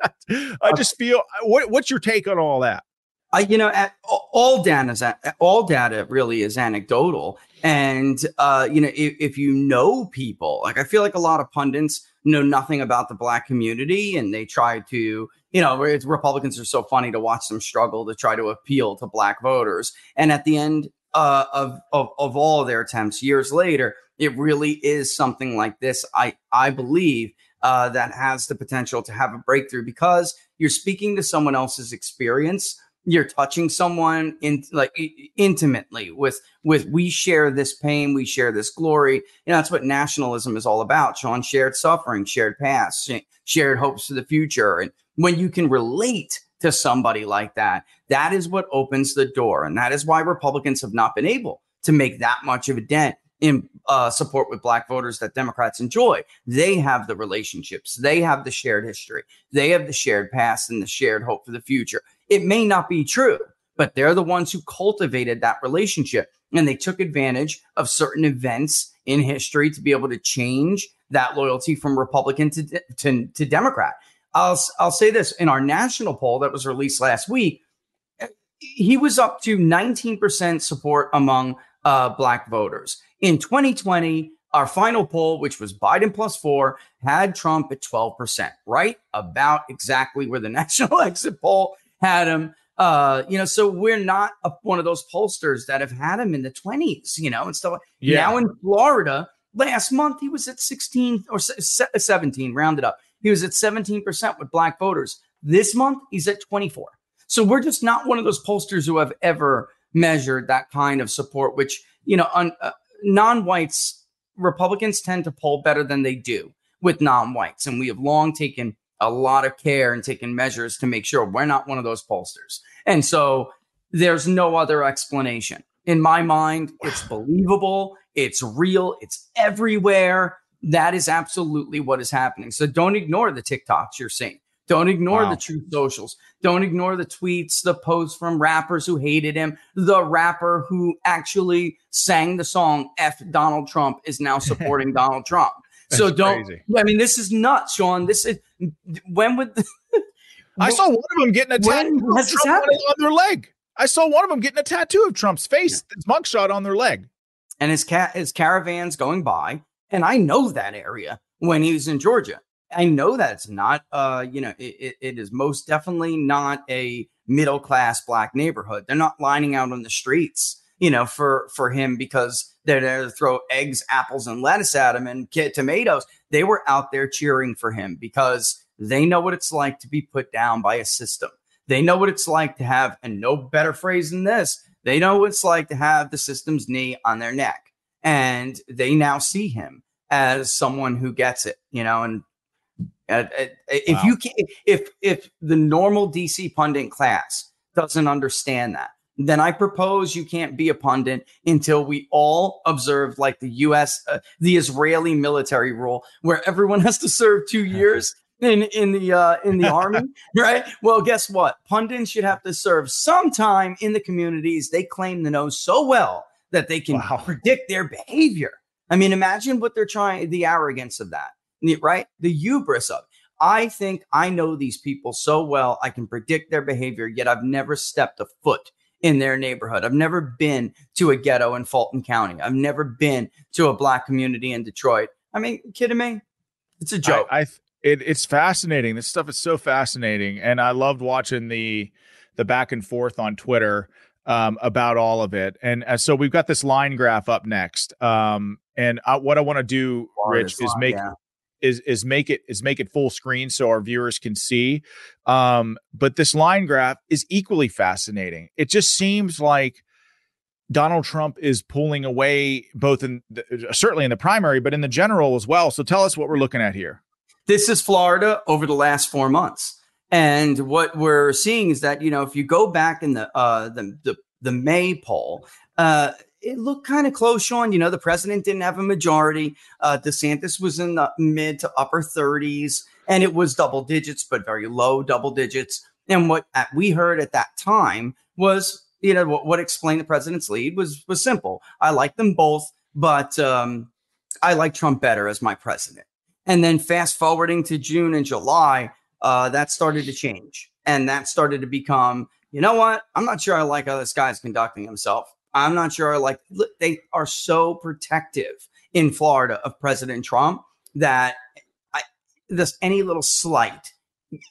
I just feel what, what's your take on all that? I, you know, at, all data is all data really is anecdotal, and uh, you know, if, if you know people, like I feel like a lot of pundits know nothing about the black community, and they try to, you know, Republicans are so funny to watch them struggle to try to appeal to black voters, and at the end uh, of, of of all their attempts, years later, it really is something like this. I I believe uh, that has the potential to have a breakthrough because you're speaking to someone else's experience. You're touching someone in like intimately with with we share this pain. We share this glory. You know that's what nationalism is all about. Sean shared suffering shared past shared hopes for the future. And when you can relate to somebody like that that is what opens the door and that is why republicans have not been able to make that much of a dent in uh, support with black voters that Democrats enjoy. They have the relationships, they have the shared history, they have the shared past and the shared hope for the future. It may not be true, but they're the ones who cultivated that relationship and they took advantage of certain events in history to be able to change that loyalty from Republican to, to, to Democrat. I'll, I'll say this in our national poll that was released last week, he was up to 19% support among uh, black voters. In 2020, our final poll, which was Biden plus four, had Trump at 12%, right? About exactly where the national exit poll had him. Uh, you know, so we're not a, one of those pollsters that have had him in the 20s, you know, and stuff. Yeah. Now in Florida, last month he was at 16 or 17, rounded up. He was at 17% with black voters. This month he's at 24. So we're just not one of those pollsters who have ever measured that kind of support, which, you know, un, uh, non whites, Republicans tend to poll better than they do with non whites. And we have long taken a lot of care and taken measures to make sure we're not one of those pollsters. And so there's no other explanation. In my mind, it's believable, it's real, it's everywhere. That is absolutely what is happening. So don't ignore the TikToks you're seeing. Don't ignore Wow. the true socials. Don't ignore the tweets, the posts from rappers who hated him. The rapper who actually sang the song F Donald Trump is now supporting Donald Trump. So That's don't, crazy. I mean, this is nuts, Sean. This is, when would, I saw one of them getting a tattoo on their leg. I saw one of them getting a tattoo of Trump's face, his mugshot on their leg. and his cat, his caravans going by. And I know that area when he was in Georgia. I know that it's not, uh, you know, it, it, is most definitely not a middle class black neighborhood. They're not lining out on the streets, you know, for for him because they're there to throw eggs, apples, and lettuce at him and get tomatoes. They were out there cheering for him because they know what it's like to be put down by a system. They know what it's like to have, and no better phrase than this. They know what it's like to have the system's knee on their neck, and they now see him as someone who gets it, you know, and if Wow. you can, if if the normal DC pundit class doesn't understand that, then I propose you can't be a pundit until we all observe like the U.S. Uh, the Israeli military rule, where everyone has to serve two years in in the uh, in the army, right? Well, guess what? Pundits should have to serve sometime in the communities they claim to know so well that they can Wow. predict their behavior. I mean, imagine what they're trying, the arrogance of that, right? The hubris of. I think I know these people so well, I can predict their behavior, yet I've never stepped a foot in their neighborhood. I've never been to a ghetto in Fulton County. I've never been to a black community in Detroit. I mean, kidding me? It's a joke. I, I it, it's fascinating. This stuff is so fascinating, and I loved watching the the back and forth on Twitter um, about all of it. And uh, so we've got this line graph up next. Um, and I, what I want to do, Rich, is make yeah. Is is make it is make it full screen so our viewers can see. Um, but this line graph is equally fascinating. It just seems like Donald Trump is pulling away both in the, certainly in the primary, but in the general as well. So tell us what we're looking at here. This is Florida over the last four months. And what we're seeing is that, you know, if you go back in the uh the the, the May poll, uh it looked kind of close, Sean. You know, the president didn't have a majority. Uh, DeSantis was in the mid to upper 30s, and it was double digits, but very low double digits. And what uh, we heard at that time was, you know, what, what explained the president's lead was was simple. I like them both, but um, I like Trump better as my president. And then fast forwarding to June and July, uh, that started to change. And that started to become, you know what? I'm not sure I like how this guy's conducting himself. I'm not sure like, they are so protective in Florida of President Trump that I, this any little slight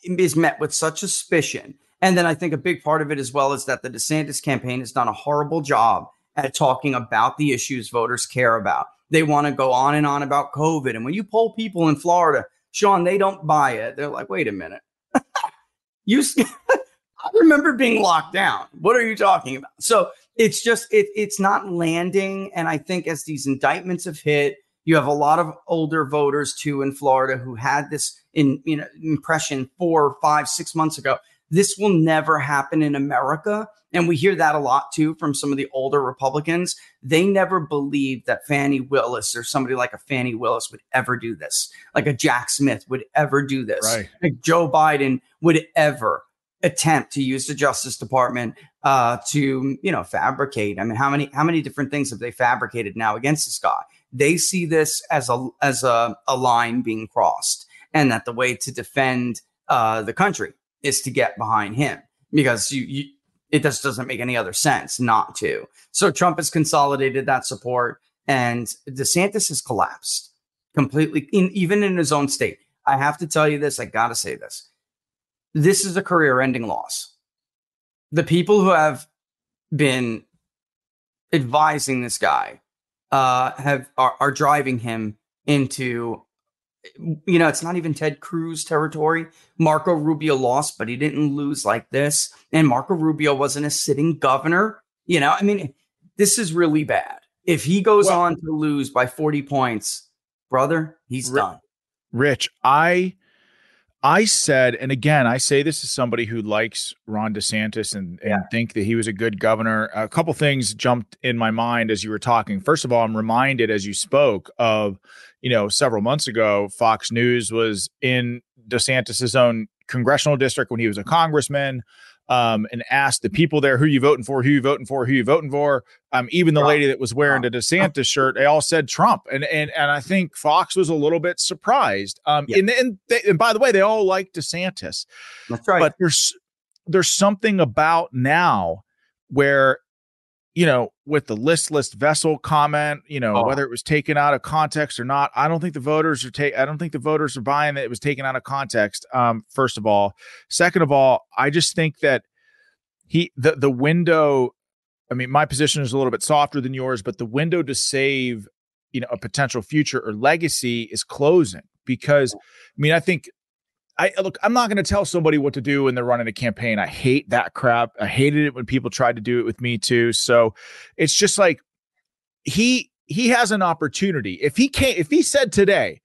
is met with such suspicion. And then I think a big part of it as well is that the DeSantis campaign has done a horrible job at talking about the issues voters care about. They want to go on and on about COVID. And when you poll people in Florida, Sean, they don't buy it. They're like, wait a minute. you I remember being locked down. What are you talking about? So it's just it, it's not landing. And I think as these indictments have hit, you have a lot of older voters too in Florida who had this in you know impression four, five, six months ago This will never happen in America. And we hear that a lot too from some of the older Republicans. They never believed that Fani Willis or somebody like a Fani Willis would ever do this, like a Jack Smith would ever do this, Right. like Joe Biden would ever attempt to use the Justice Department uh, to, you know, fabricate. I mean, how many how many different things have they fabricated now against this guy? They see this as a as a, a line being crossed, and that the way to defend uh, the country is to get behind him because you, you it just doesn't make any other sense not to. So Trump has consolidated that support, and DeSantis has collapsed completely, in, even in his own state. I have to tell you this. I got to say this. This is a career-ending loss. The people who have been advising this guy uh, have are, are driving him into you know, it's not even Ted Cruz territory. Marco Rubio lost, but he didn't lose like this. And Marco Rubio wasn't a sitting governor. You know, I mean, this is really bad. If he goes Well- on to lose by 40 points, brother, he's Ri- done. Rich, I I said, and again, I say this as somebody who likes Ron DeSantis and, and think that he was a good governor. A couple things jumped in my mind as you were talking. First of all, I'm reminded as you spoke of, you know, several months ago, Fox News was in DeSantis's own congressional district when he was a congressman. Um, and asked the people there who you voting for, who you voting for, who you voting for. Um, even the lady that was wearing the DeSantis shirt, they all said Trump, and and and I think Fox was a little bit surprised. Um, and and, they, and by the way, they all like DeSantis. That's right. But there's there's something about now where you know with the listless vessel comment you know Oh. whether it was taken out of context or not i don't think the voters are take i don't think the voters are buying that it was taken out of context um first of all second of all i just think that he the the window i mean my position is a little bit softer than yours but the window to save you know a potential future or legacy is closing because i mean i think I look, I'm not going to tell somebody what to do when they're running a campaign. I hate that crap. I hated it when people tried to do it with me too. So it's just like he he has an opportunity. If he can't if he said today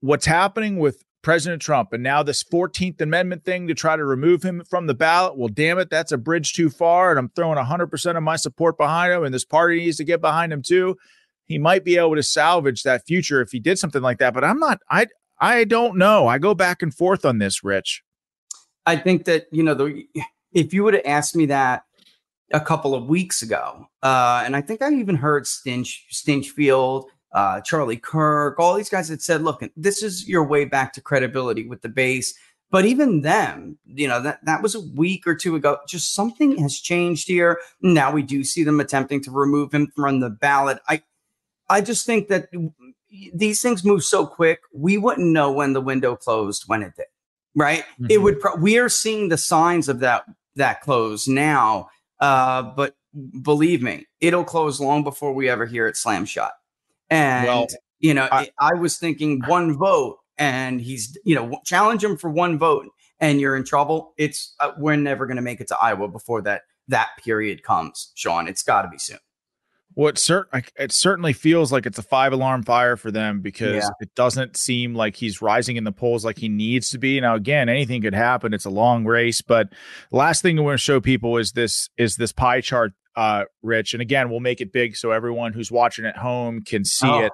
what's happening with President Trump and now this 14th Amendment thing to try to remove him from the ballot, well, damn it, that's a bridge too far. And I'm throwing 100% of my support behind him. And this party needs to get behind him too. He might be able to salvage that future if he did something like that. But I'm not, I, I don't know. I go back and forth on this, Rich. I think that you know, the, if you would have asked me that a couple of weeks ago, uh, and I think I even heard Stinch, Stinchfield, uh, Charlie Kirk, all these guys that said, "Look, this is your way back to credibility with the base." But even them, you know, that that was a week or two ago. Just something has changed here. Now we do see them attempting to remove him from the ballot. I, I just think that these things move so quick. We wouldn't know when the window closed when it did right? It would. Pro- we are seeing the signs of that that close now, uh, but believe me, it'll close long before we ever hear it slam shut. And Well, you know, I, I was thinking one vote, and he's you know challenge him for one vote, and you're in trouble. It's uh, we're never going to make it to Iowa before that that period comes, Sean. It's got to be soon. Well, it, cer- it certainly feels like it's a five alarm fire for them because Yeah. it doesn't seem like he's rising in the polls like he needs to be. Now, again, anything could happen. It's a long race, but last thing I want to show people is this is this pie chart, uh, Rich. And again, we'll make it big so everyone who's watching at home can see Oh. it.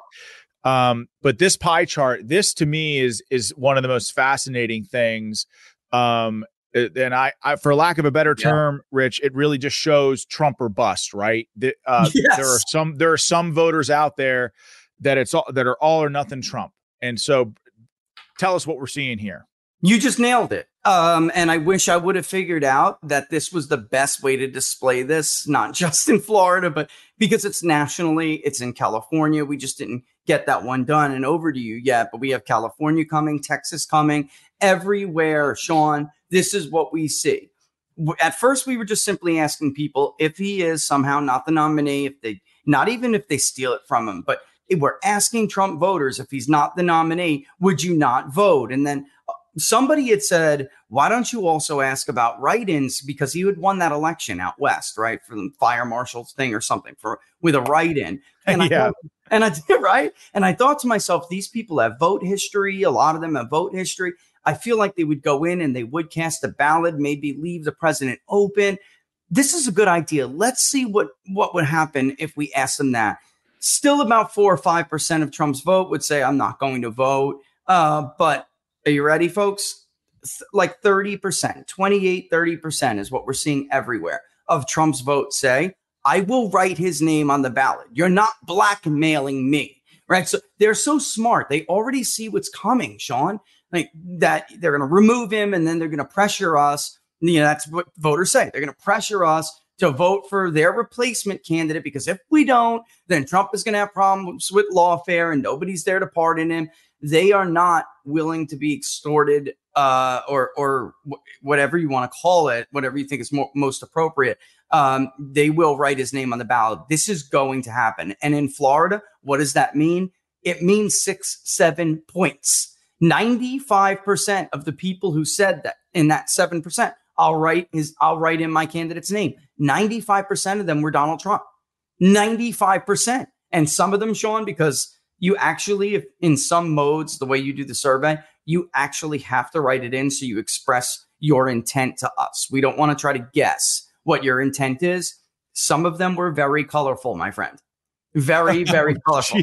Um, but this pie chart, this to me is is one of the most fascinating things. Um, and I, I, for lack of a better Yeah. term, Rich, it really just shows Trump or bust, right? The- uh, Yes. There are some, there are some voters out there that it's all that are all or nothing Trump, and so tell us what we're seeing here. You just nailed it. Um, and I wish I would have figured out that this was the best way to display this, not just in Florida, but because it's nationally, it's in California. We just didn't get that one done and over to you yet, but we have California coming, Texas coming, everywhere. Sean, this is what we see. At first, we were just simply asking people if he is somehow not the nominee, if they, not even if they steal it from him, but we're asking Trump voters if he's not the nominee, would you not vote? And then uh, somebody had said, why don't you also ask about write-ins because he had won that election out west, right, for the fire marshal's thing or something for with a write-in. And I Yeah. thought, and I did right, and I thought to myself, these people have vote history. A lot of them have vote history. I feel like they would go in and they would cast a ballot, maybe leave the president open. This is a good idea. Let's see what what would happen if we ask them that. Still, about four or five percent of Trump's vote would say, "I'm not going to vote." Uh, but are you ready, folks? Like 30%, 28, 30% is what we're seeing everywhere of Trump's vote say, I will write his name on the ballot. You're not blackmailing me, right? So they're so smart. They already see what's coming, Sean, like that they're going to remove him and then they're going to pressure us. You know, that's what voters say. They're going to pressure us to vote for their replacement candidate because if we don't, then Trump is going to have problems with lawfare and nobody's there to pardon him. They are not willing to be extorted uh, or or whatever you want to call it, whatever you think is mo- most appropriate. Um, they will write his name on the ballot. This is going to happen. And in Florida, what does that mean? It means six, seven points. 95% of the people who said that in that 7%, I'll write his, I'll write in my candidate's name. 95% of them were Donald Trump. 95%. And some of them, Sean, because you actually, if in some modes, the way you do the survey, you actually have to write it in so you express your intent to us. We don't want to try to guess what your intent is. Some of them were very colorful, my friend. Very, very colorful.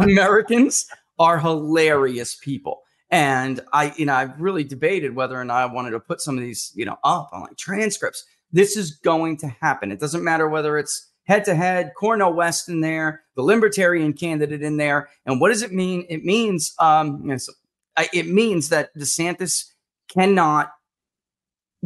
Americans are hilarious people. And I, you know, I've really debated whether or not I wanted to put some of these, you know, up on like transcripts. This is going to happen. It doesn't matter whether it's head to head, Cornel West in there, the Libertarian candidate in there. And what does it mean? It means, um, it means that DeSantis cannot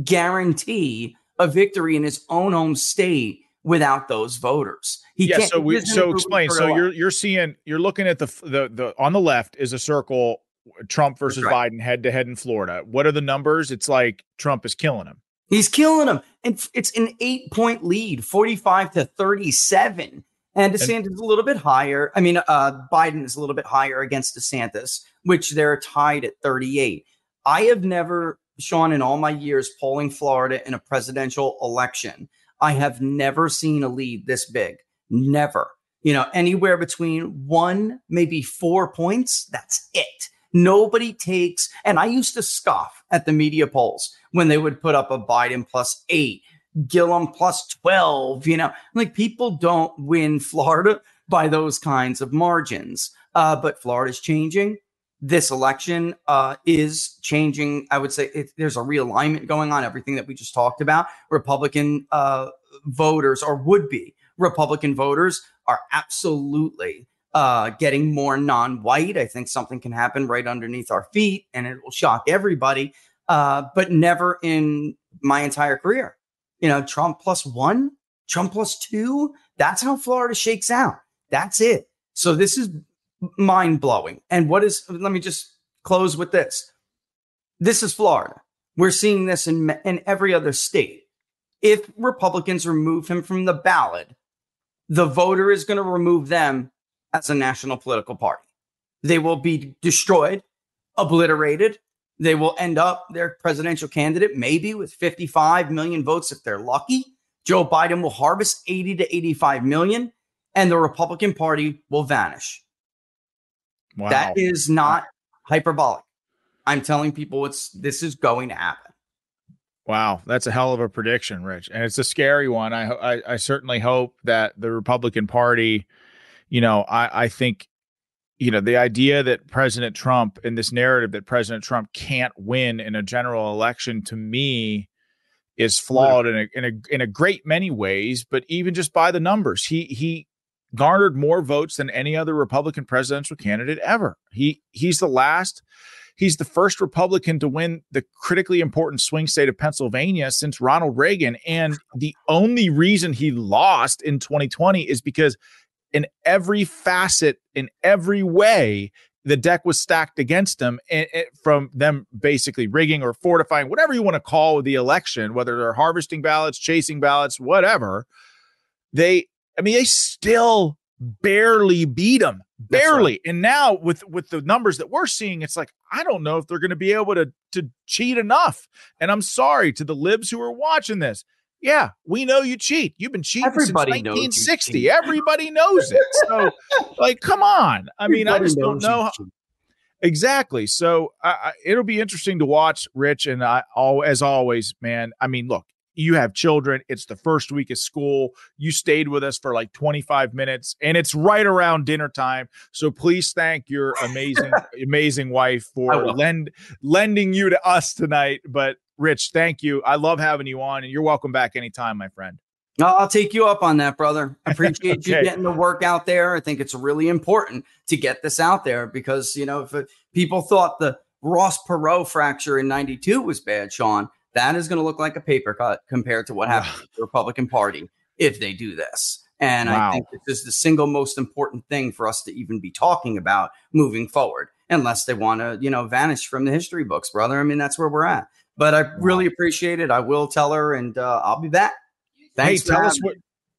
guarantee a victory in his own home state without those voters. He yeah. So we so explain. So you're you're seeing you're looking at the the the on the left is a circle Trump versus right. Biden head to head in Florida. What are the numbers? It's like Trump is killing him. He's killing him. And it's an eight point lead, 45 to 37. And DeSantis and, is a little bit higher. I mean, uh, Biden is a little bit higher against DeSantis, which they're tied at 38. I have never, Sean, in all my years polling Florida in a presidential election, I have never seen a lead this big. Never. You know, anywhere between one, maybe four points. That's it. Nobody takes, and I used to scoff at the media polls when they would put up a Biden plus eight, Gillum plus 12. You know, like people don't win Florida by those kinds of margins. Uh, but Florida's changing. This election uh, is changing. I would say it, there's a realignment going on. Everything that we just talked about, Republican uh, voters or would be Republican voters are absolutely uh, getting more non-white. I think something can happen right underneath our feet, and it will shock everybody. Uh, but never in my entire career. You know, Trump plus one, Trump plus two. That's how Florida shakes out. That's it. So this is mind blowing. And what is? Let me just close with this. This is Florida. We're seeing this in in every other state. If Republicans remove him from the ballot, the voter is going to remove them as a national political party. They will be destroyed, obliterated. They will end up their presidential candidate maybe with 55 million votes if they're lucky. Joe Biden will harvest 80 to 85 million, and the Republican Party will vanish. Wow. That is not hyperbolic. I'm telling people it's this is going to happen. Wow, that's a hell of a prediction, Rich, and it's a scary one. I I, I certainly hope that the Republican Party you know, I, I think, you know, the idea that President Trump and this narrative that President Trump can't win in a general election to me is flawed in a in a in a great many ways, but even just by the numbers, he he garnered more votes than any other Republican presidential candidate ever. He he's the last he's the first Republican to win the critically important swing state of Pennsylvania since Ronald Reagan and the only reason he lost in 2020 is because in every facet, in every way, the deck was stacked against them and, and from them basically rigging or fortifying, whatever you want to call the election, whether they're harvesting ballots, chasing ballots, whatever. They, I mean, they still barely beat them, barely. Right. And now with with the numbers that we're seeing, it's like I don't know if they're going to be able to to cheat enough. And I'm sorry to the libs who are watching this. Yeah, we know you cheat. You've been cheating Everybody since 1960. Everybody knows it. So, like, come on. I mean, Everybody I just don't know. How, Exactly. So uh, it'll be interesting to watch, Rich. And I, all as always, man. I mean, look, you have children. It's the first week of school. You stayed with us for like 25 minutes, and it's right around dinner time. So please thank your amazing, amazing wife for lend lending you to us tonight. But Rich, thank you. I love having you on, and you're welcome back anytime, my friend. I'll take you up on that, brother. I appreciate okay. you getting the work out there. I think it's really important to get this out there because, you know, if it, people thought the Ross Perot fracture in 92 was bad, Sean, that is going to look like a paper cut compared to what happened to the Republican Party if they do this. And wow. I think this is the single most important thing for us to even be talking about moving forward, unless they want to, you know, vanish from the history books, brother. I mean, that's where we're at. But I really appreciate it. I will tell her, and uh, I'll be back. Thanks. Hey, tell us what.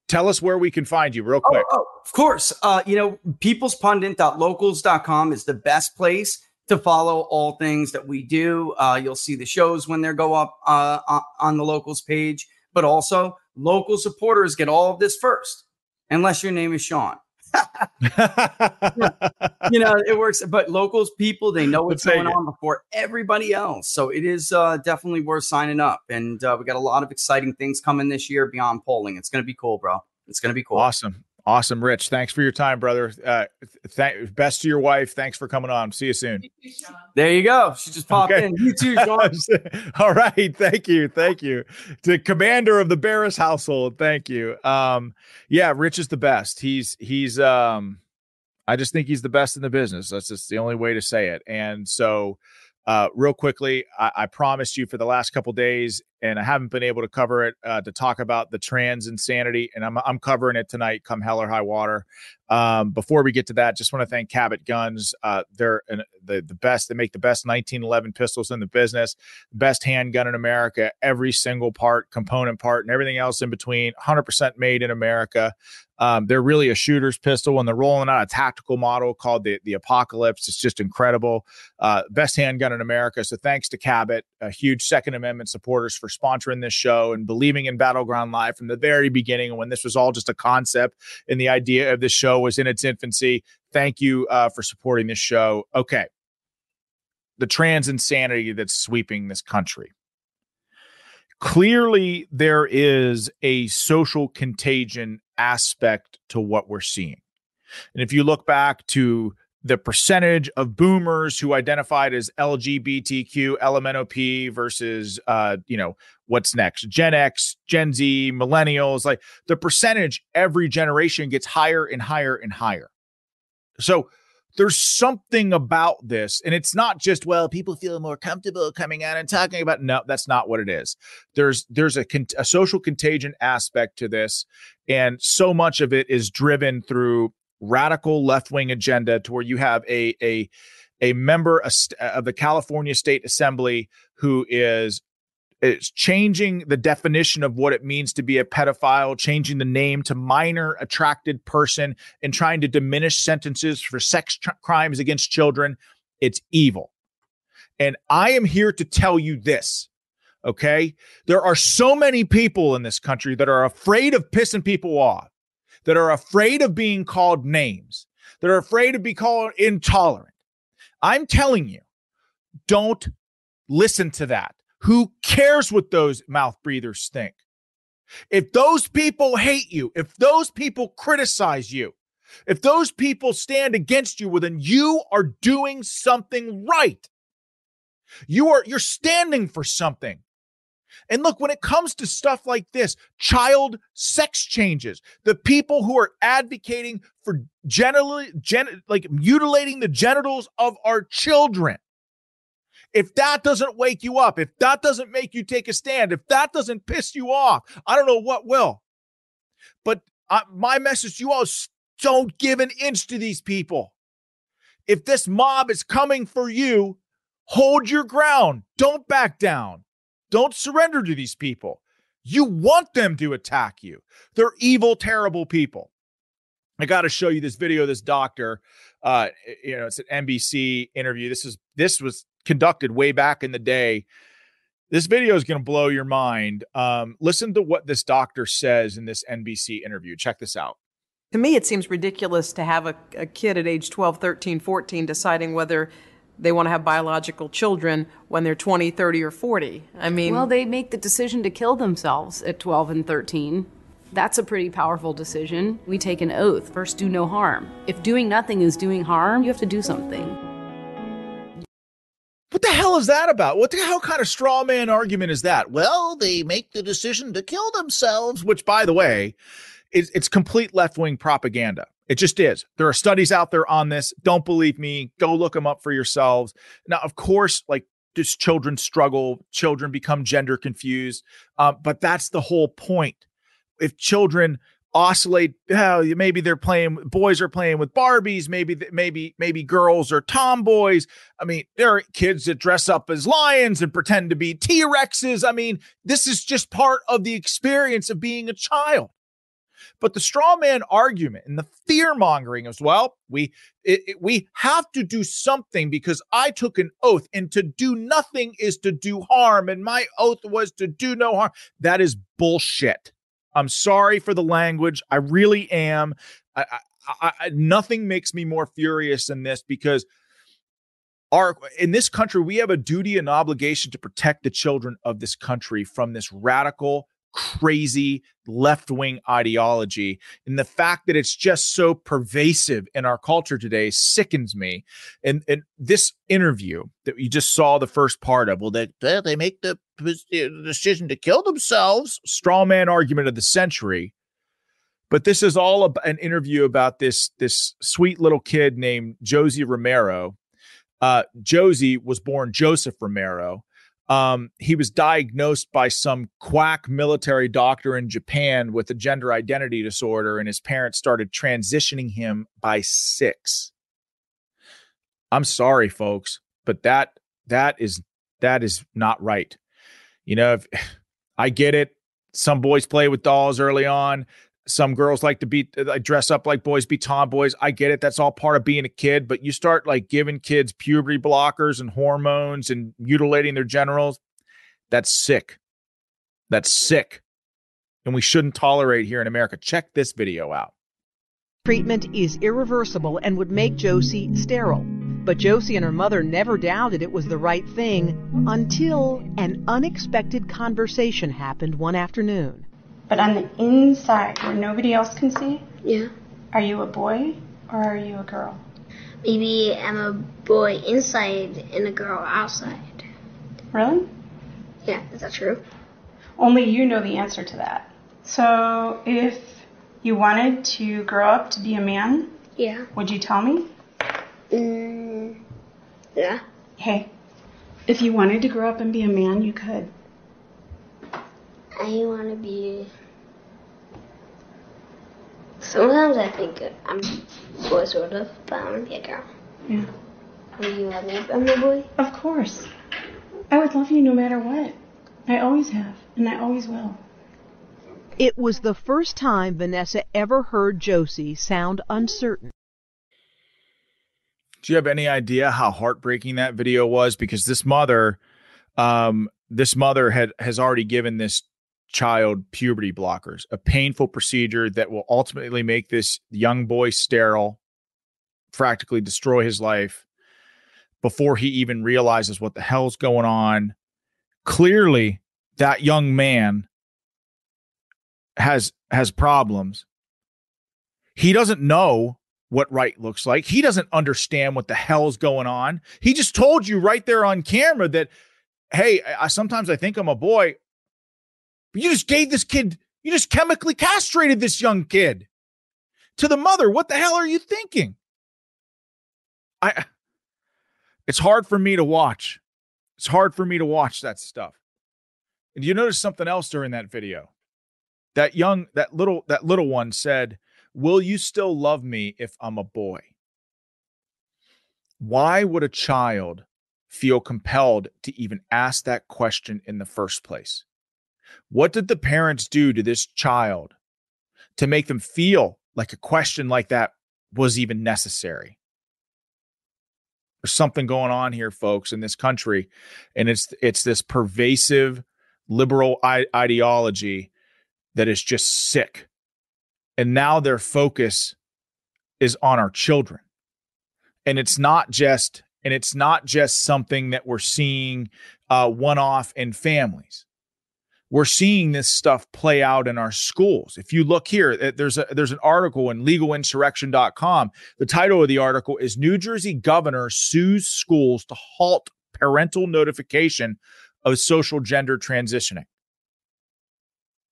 Tell us where we can find you, real quick. Oh, oh, of course. Uh, you know, peoplespundit.locals.com is the best place to follow all things that we do. Uh, you'll see the shows when they go up uh, on the locals page, but also local supporters get all of this first, unless your name is Sean. you know, it works, but locals people they know what's going on before everybody else. So it is uh, definitely worth signing up, and uh, we got a lot of exciting things coming this year beyond polling. It's going to be cool, bro. It's going to be cool. Awesome. Awesome, Rich. Thanks for your time, brother. Uh, th- best to your wife. Thanks for coming on. See you soon. There you go. She just popped okay. in. You too, Sean. All right. Thank you. Thank you. To commander of the Baris household. Thank you. Um, yeah, Rich is the best. He's he's um I just think he's the best in the business. That's just the only way to say it. And so uh, real quickly, I, I, promised you for the last couple days, and I haven't been able to cover it uh, to talk about the trans insanity, and I'm I'm covering it tonight, come hell or high water. Um, before we get to that, just want to thank Cabot Guns. Uh, they're an, the the best. They make the best 1911 pistols in the business, best handgun in America. Every single part, component part, and everything else in between, 100% made in America. Um, they're really a shooter's pistol, and they're rolling out a tactical model called the the Apocalypse. It's just incredible. Uh, best handgun in America. So thanks to Cabot, a huge Second Amendment supporters for sponsoring this show and believing in Battleground Live from the very beginning, when this was all just a concept and the idea of this show was in its infancy. Thank you uh, for supporting this show. Okay, the trans insanity that's sweeping this country clearly there is a social contagion aspect to what we're seeing. And if you look back to the percentage of boomers who identified as LGBTQ, LMNOP versus, uh, you know, what's next? Gen X, Gen Z, millennials, like the percentage every generation gets higher and higher and higher. So there's something about this and it's not just well people feel more comfortable coming out and talking about no that's not what it is there's there's a, con- a social contagion aspect to this and so much of it is driven through radical left-wing agenda to where you have a a a member of uh, the California State Assembly who is it's changing the definition of what it means to be a pedophile, changing the name to minor attracted person, and trying to diminish sentences for sex tr- crimes against children. It's evil. And I am here to tell you this. Okay. There are so many people in this country that are afraid of pissing people off, that are afraid of being called names, that are afraid of being called intolerant. I'm telling you, don't listen to that. Who cares what those mouth breathers think? If those people hate you, if those people criticize you, if those people stand against you, well, then you are doing something right. You are you're standing for something. And look, when it comes to stuff like this, child sex changes, the people who are advocating for generally gen, like mutilating the genitals of our children, if that doesn't wake you up, if that doesn't make you take a stand, if that doesn't piss you off, I don't know what will. But uh, my message to you all is don't give an inch to these people. If this mob is coming for you, hold your ground. Don't back down. Don't surrender to these people. You want them to attack you. They're evil, terrible people. I got to show you this video. This doctor, uh, you know, it's an NBC interview. This is this was conducted way back in the day. This video is going to blow your mind. Um, listen to what this doctor says in this NBC interview. Check this out. To me, it seems ridiculous to have a, a kid at age 12, 13, 14 deciding whether they want to have biological children when they're 20, 30, or 40. I mean, well, they make the decision to kill themselves at 12 and 13. That's a pretty powerful decision. We take an oath first, do no harm. If doing nothing is doing harm, you have to do something. What the hell is that about? What the hell kind of straw man argument is that? Well, they make the decision to kill themselves, which, by the way, is it's complete left wing propaganda. It just is. There are studies out there on this. Don't believe me. Go look them up for yourselves. Now, of course, like just children struggle, children become gender confused. Uh, but that's the whole point. If children oscillate, oh, maybe they're playing, boys are playing with Barbies, maybe, maybe, maybe girls are tomboys. I mean, there are kids that dress up as lions and pretend to be T Rexes. I mean, this is just part of the experience of being a child. But the straw man argument and the fear mongering as well, we it, it, we have to do something because I took an oath, and to do nothing is to do harm, and my oath was to do no harm. That is bullshit. I'm sorry for the language. I really am. I, I, I, nothing makes me more furious than this because our in this country we have a duty and obligation to protect the children of this country from this radical crazy left wing ideology. And the fact that it's just so pervasive in our culture today sickens me. And, and this interview that you just saw the first part of, well, they, they make the decision to kill themselves, straw man argument of the century. But this is all an interview about this, this sweet little kid named Josie Romero. Uh, Josie was born Joseph Romero um, he was diagnosed by some quack military doctor in Japan with a gender identity disorder, and his parents started transitioning him by six. I'm sorry, folks, but that that is that is not right. You know, if, I get it. Some boys play with dolls early on. Some girls like to be uh, dress up like boys, be tomboys. I get it. That's all part of being a kid. But you start like giving kids puberty blockers and hormones and mutilating their genitals. That's sick. That's sick. And we shouldn't tolerate here in America. Check this video out. Treatment is irreversible and would make Josie sterile. But Josie and her mother never doubted it was the right thing until an unexpected conversation happened one afternoon. But on the inside, where nobody else can see, Yeah. are you a boy or are you a girl? Maybe I'm a boy inside and a girl outside. Really? Yeah, is that true? Only you know the answer to that. So, if you wanted to grow up to be a man, Yeah. would you tell me? Mm, yeah. Hey, if you wanted to grow up and be a man, you could. I want to be. Sometimes I think I'm a boy, sort of, but I want to be a girl. Yeah. Will you let me if I'm a boy? Of course. I would love you no matter what. I always have, and I always will. It was the first time Vanessa ever heard Josie sound uncertain. Do you have any idea how heartbreaking that video was? Because this mother, um, this mother had has already given this child puberty blockers, a painful procedure that will ultimately make this young boy sterile, practically destroy his life before he even realizes what the hell's going on. Clearly, that young man has has problems. He doesn't know what right looks like. He doesn't understand what the hell's going on. He just told you right there on camera that, hey, I, sometimes I think I'm a boy. You just gave this kid, you just chemically castrated this young kid. To the mother, what the hell are you thinking? I it's hard for me to watch. It's hard for me to watch that stuff. And you notice something else during that video. That young, that little, that little one said, Will you still love me if I'm a boy? Why would a child feel compelled to even ask that question in the first place? What did the parents do to this child to make them feel like a question like that was even necessary? There's something going on here, folks, in this country, and it's it's this pervasive liberal I- ideology that is just sick. And now their focus is on our children. And it's not just and it's not just something that we're seeing uh, one off in families. We're seeing this stuff play out in our schools. If you look here, uh, there's a there's an article in legalinsurrection.com. The title of the article is New Jersey governor sues schools to halt parental notification of social gender transitioning.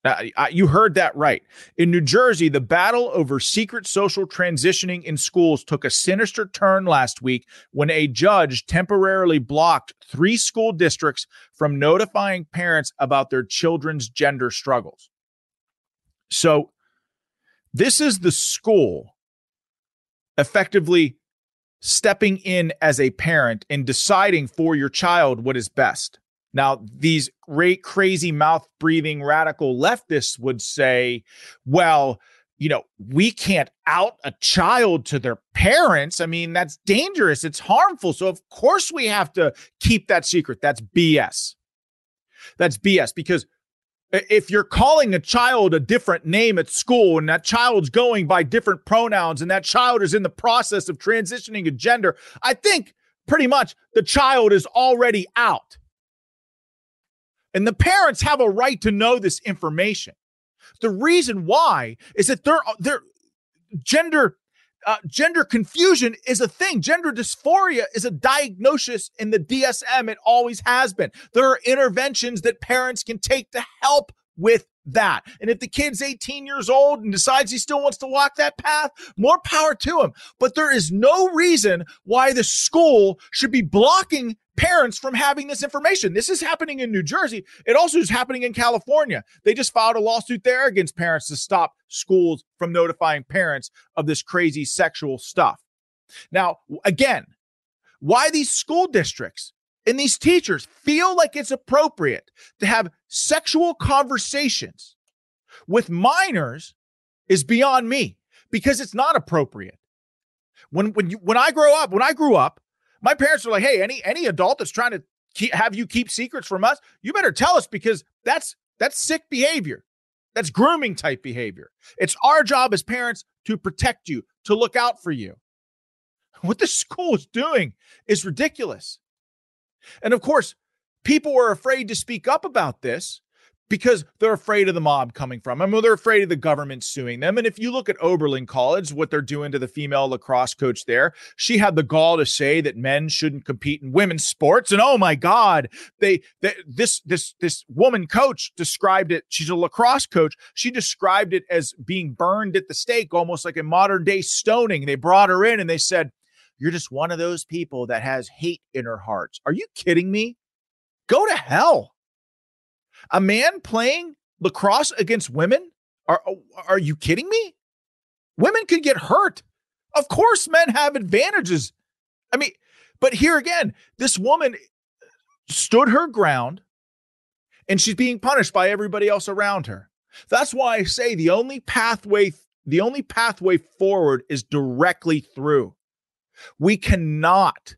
Uh, you heard that right. In New Jersey, the battle over secret social transitioning in schools took a sinister turn last week when a judge temporarily blocked three school districts from notifying parents about their children's gender struggles. So, this is the school effectively stepping in as a parent and deciding for your child what is best. Now, these great, crazy mouth breathing radical leftists would say, well, you know, we can't out a child to their parents. I mean, that's dangerous. It's harmful. So, of course, we have to keep that secret. That's BS. That's BS because if you're calling a child a different name at school and that child's going by different pronouns and that child is in the process of transitioning a gender, I think pretty much the child is already out. And the parents have a right to know this information. The reason why is that their their gender uh, gender confusion is a thing. Gender dysphoria is a diagnosis in the DSM. It always has been. There are interventions that parents can take to help with that. And if the kid's 18 years old and decides he still wants to walk that path, more power to him. But there is no reason why the school should be blocking parents from having this information. This is happening in New Jersey. It also is happening in California. They just filed a lawsuit there against parents to stop schools from notifying parents of this crazy sexual stuff. Now, again, why these school districts and these teachers feel like it's appropriate to have sexual conversations with minors is beyond me because it's not appropriate. When when you when I grow up, when I grew up, my parents were like, "Hey, any any adult that's trying to keep, have you keep secrets from us, you better tell us because that's that's sick behavior. That's grooming type behavior. It's our job as parents to protect you, to look out for you. What the school is doing is ridiculous. And of course, people were afraid to speak up about this because they're afraid of the mob coming from them. they're afraid of the government suing them. And if you look at Oberlin College, what they're doing to the female lacrosse coach there, she had the gall to say that men shouldn't compete in women's sports. And oh my God, they, they this this this woman coach described it. She's a lacrosse coach. She described it as being burned at the stake, almost like a modern day stoning. They brought her in and they said, "You're just one of those people that has hate in her hearts." Are you kidding me? Go to hell. A man playing lacrosse against women? Are oh, are you kidding me? Women could get hurt. Of course, men have advantages. I mean, but here again, this woman stood her ground and she's being punished by everybody else around her. That's why I say the only pathway the only pathway forward is directly through. We cannot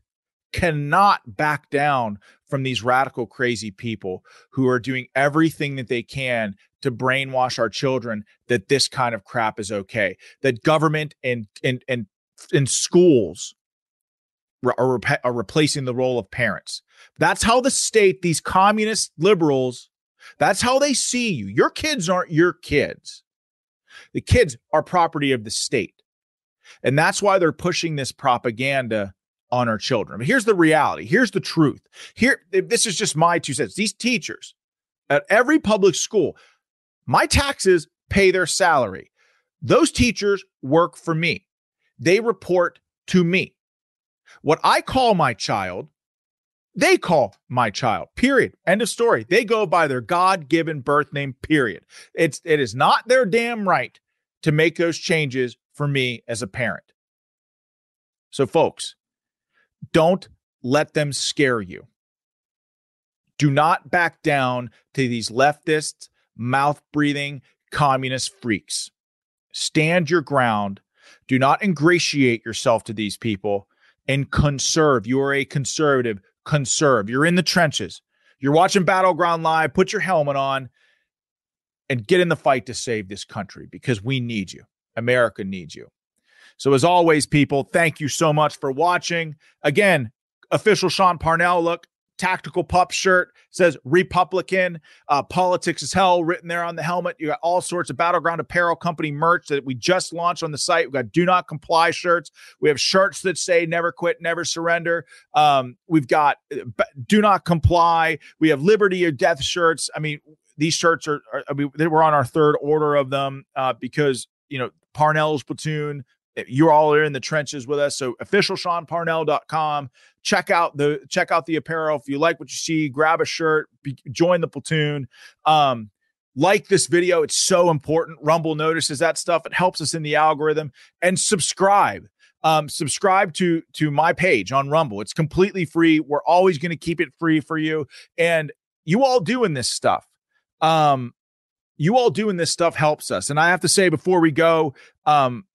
cannot back down from these radical, crazy people who are doing everything that they can to brainwash our children that this kind of crap is okay. That government and and and in schools are, are replacing the role of parents. That's how the state, these communist liberals, that's how they see you. Your kids aren't your kids. The kids are property of the state. And that's why they're pushing this propaganda on our children. But here's the reality. Here's the truth. Here, this is just my two cents. These teachers at every public school, my taxes pay their salary. Those teachers work for me. They report to me. What I call my child, they call my child. Period. End of story. They go by their God-given birth name. Period. It's it is not their damn right to make those changes for me as a parent. So, folks, don't let them scare you. Do not back down to these leftist, mouth breathing communist freaks. Stand your ground. Do not ingratiate yourself to these people and conserve. You are a conservative. Conserve. You're in the trenches. You're watching Battleground Live. Put your helmet on and get in the fight to save this country because we need you. America needs you. So, as always, people, thank you so much for watching. Again, official Sean Parnell look. Tactical pup shirt says Republican. Uh, politics is hell written there on the helmet. You got all sorts of Battleground Apparel Company merch that we just launched on the site. We've got Do Not Comply shirts. We have shirts that say Never Quit, Never Surrender. Um, we've got uh, Do Not Comply. We have Liberty or Death shirts. I mean, these shirts are, are I mean, they were on our third order of them uh, because, you know, Parnell's platoon, you all are in the trenches with us. So officialseanparnell.com. Check out the check out the apparel. If you like what you see, grab a shirt, be, join the platoon. Um, like this video, it's so important. Rumble notices that stuff. It helps us in the algorithm. And subscribe. Um, subscribe to to my page on Rumble. It's completely free. We're always going to keep it free for you. And you all doing this stuff. Um, you all doing this stuff helps us. And I have to say before we go, um,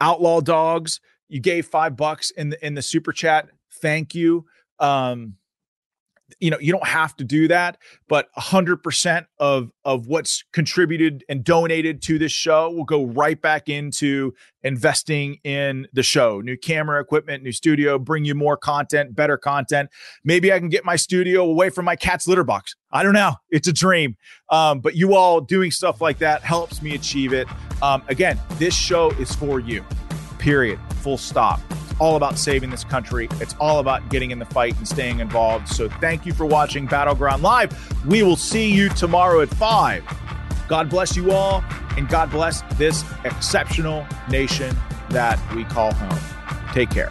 Outlaw Dogs, you gave five bucks in the in the super chat. Thank you. Um, you know, you don't have to do that, but hundred percent of of what's contributed and donated to this show will go right back into investing in the show. New camera equipment, new studio, bring you more content, better content. Maybe I can get my studio away from my cat's litter box. I don't know. It's a dream. Um, but you all doing stuff like that helps me achieve it. Um, again, this show is for you. Period. Full stop all about saving this country. It's all about getting in the fight and staying involved. So thank you for watching Battleground Live. We will see you tomorrow at 5. God bless you all, and God bless this exceptional nation that we call home. Take care.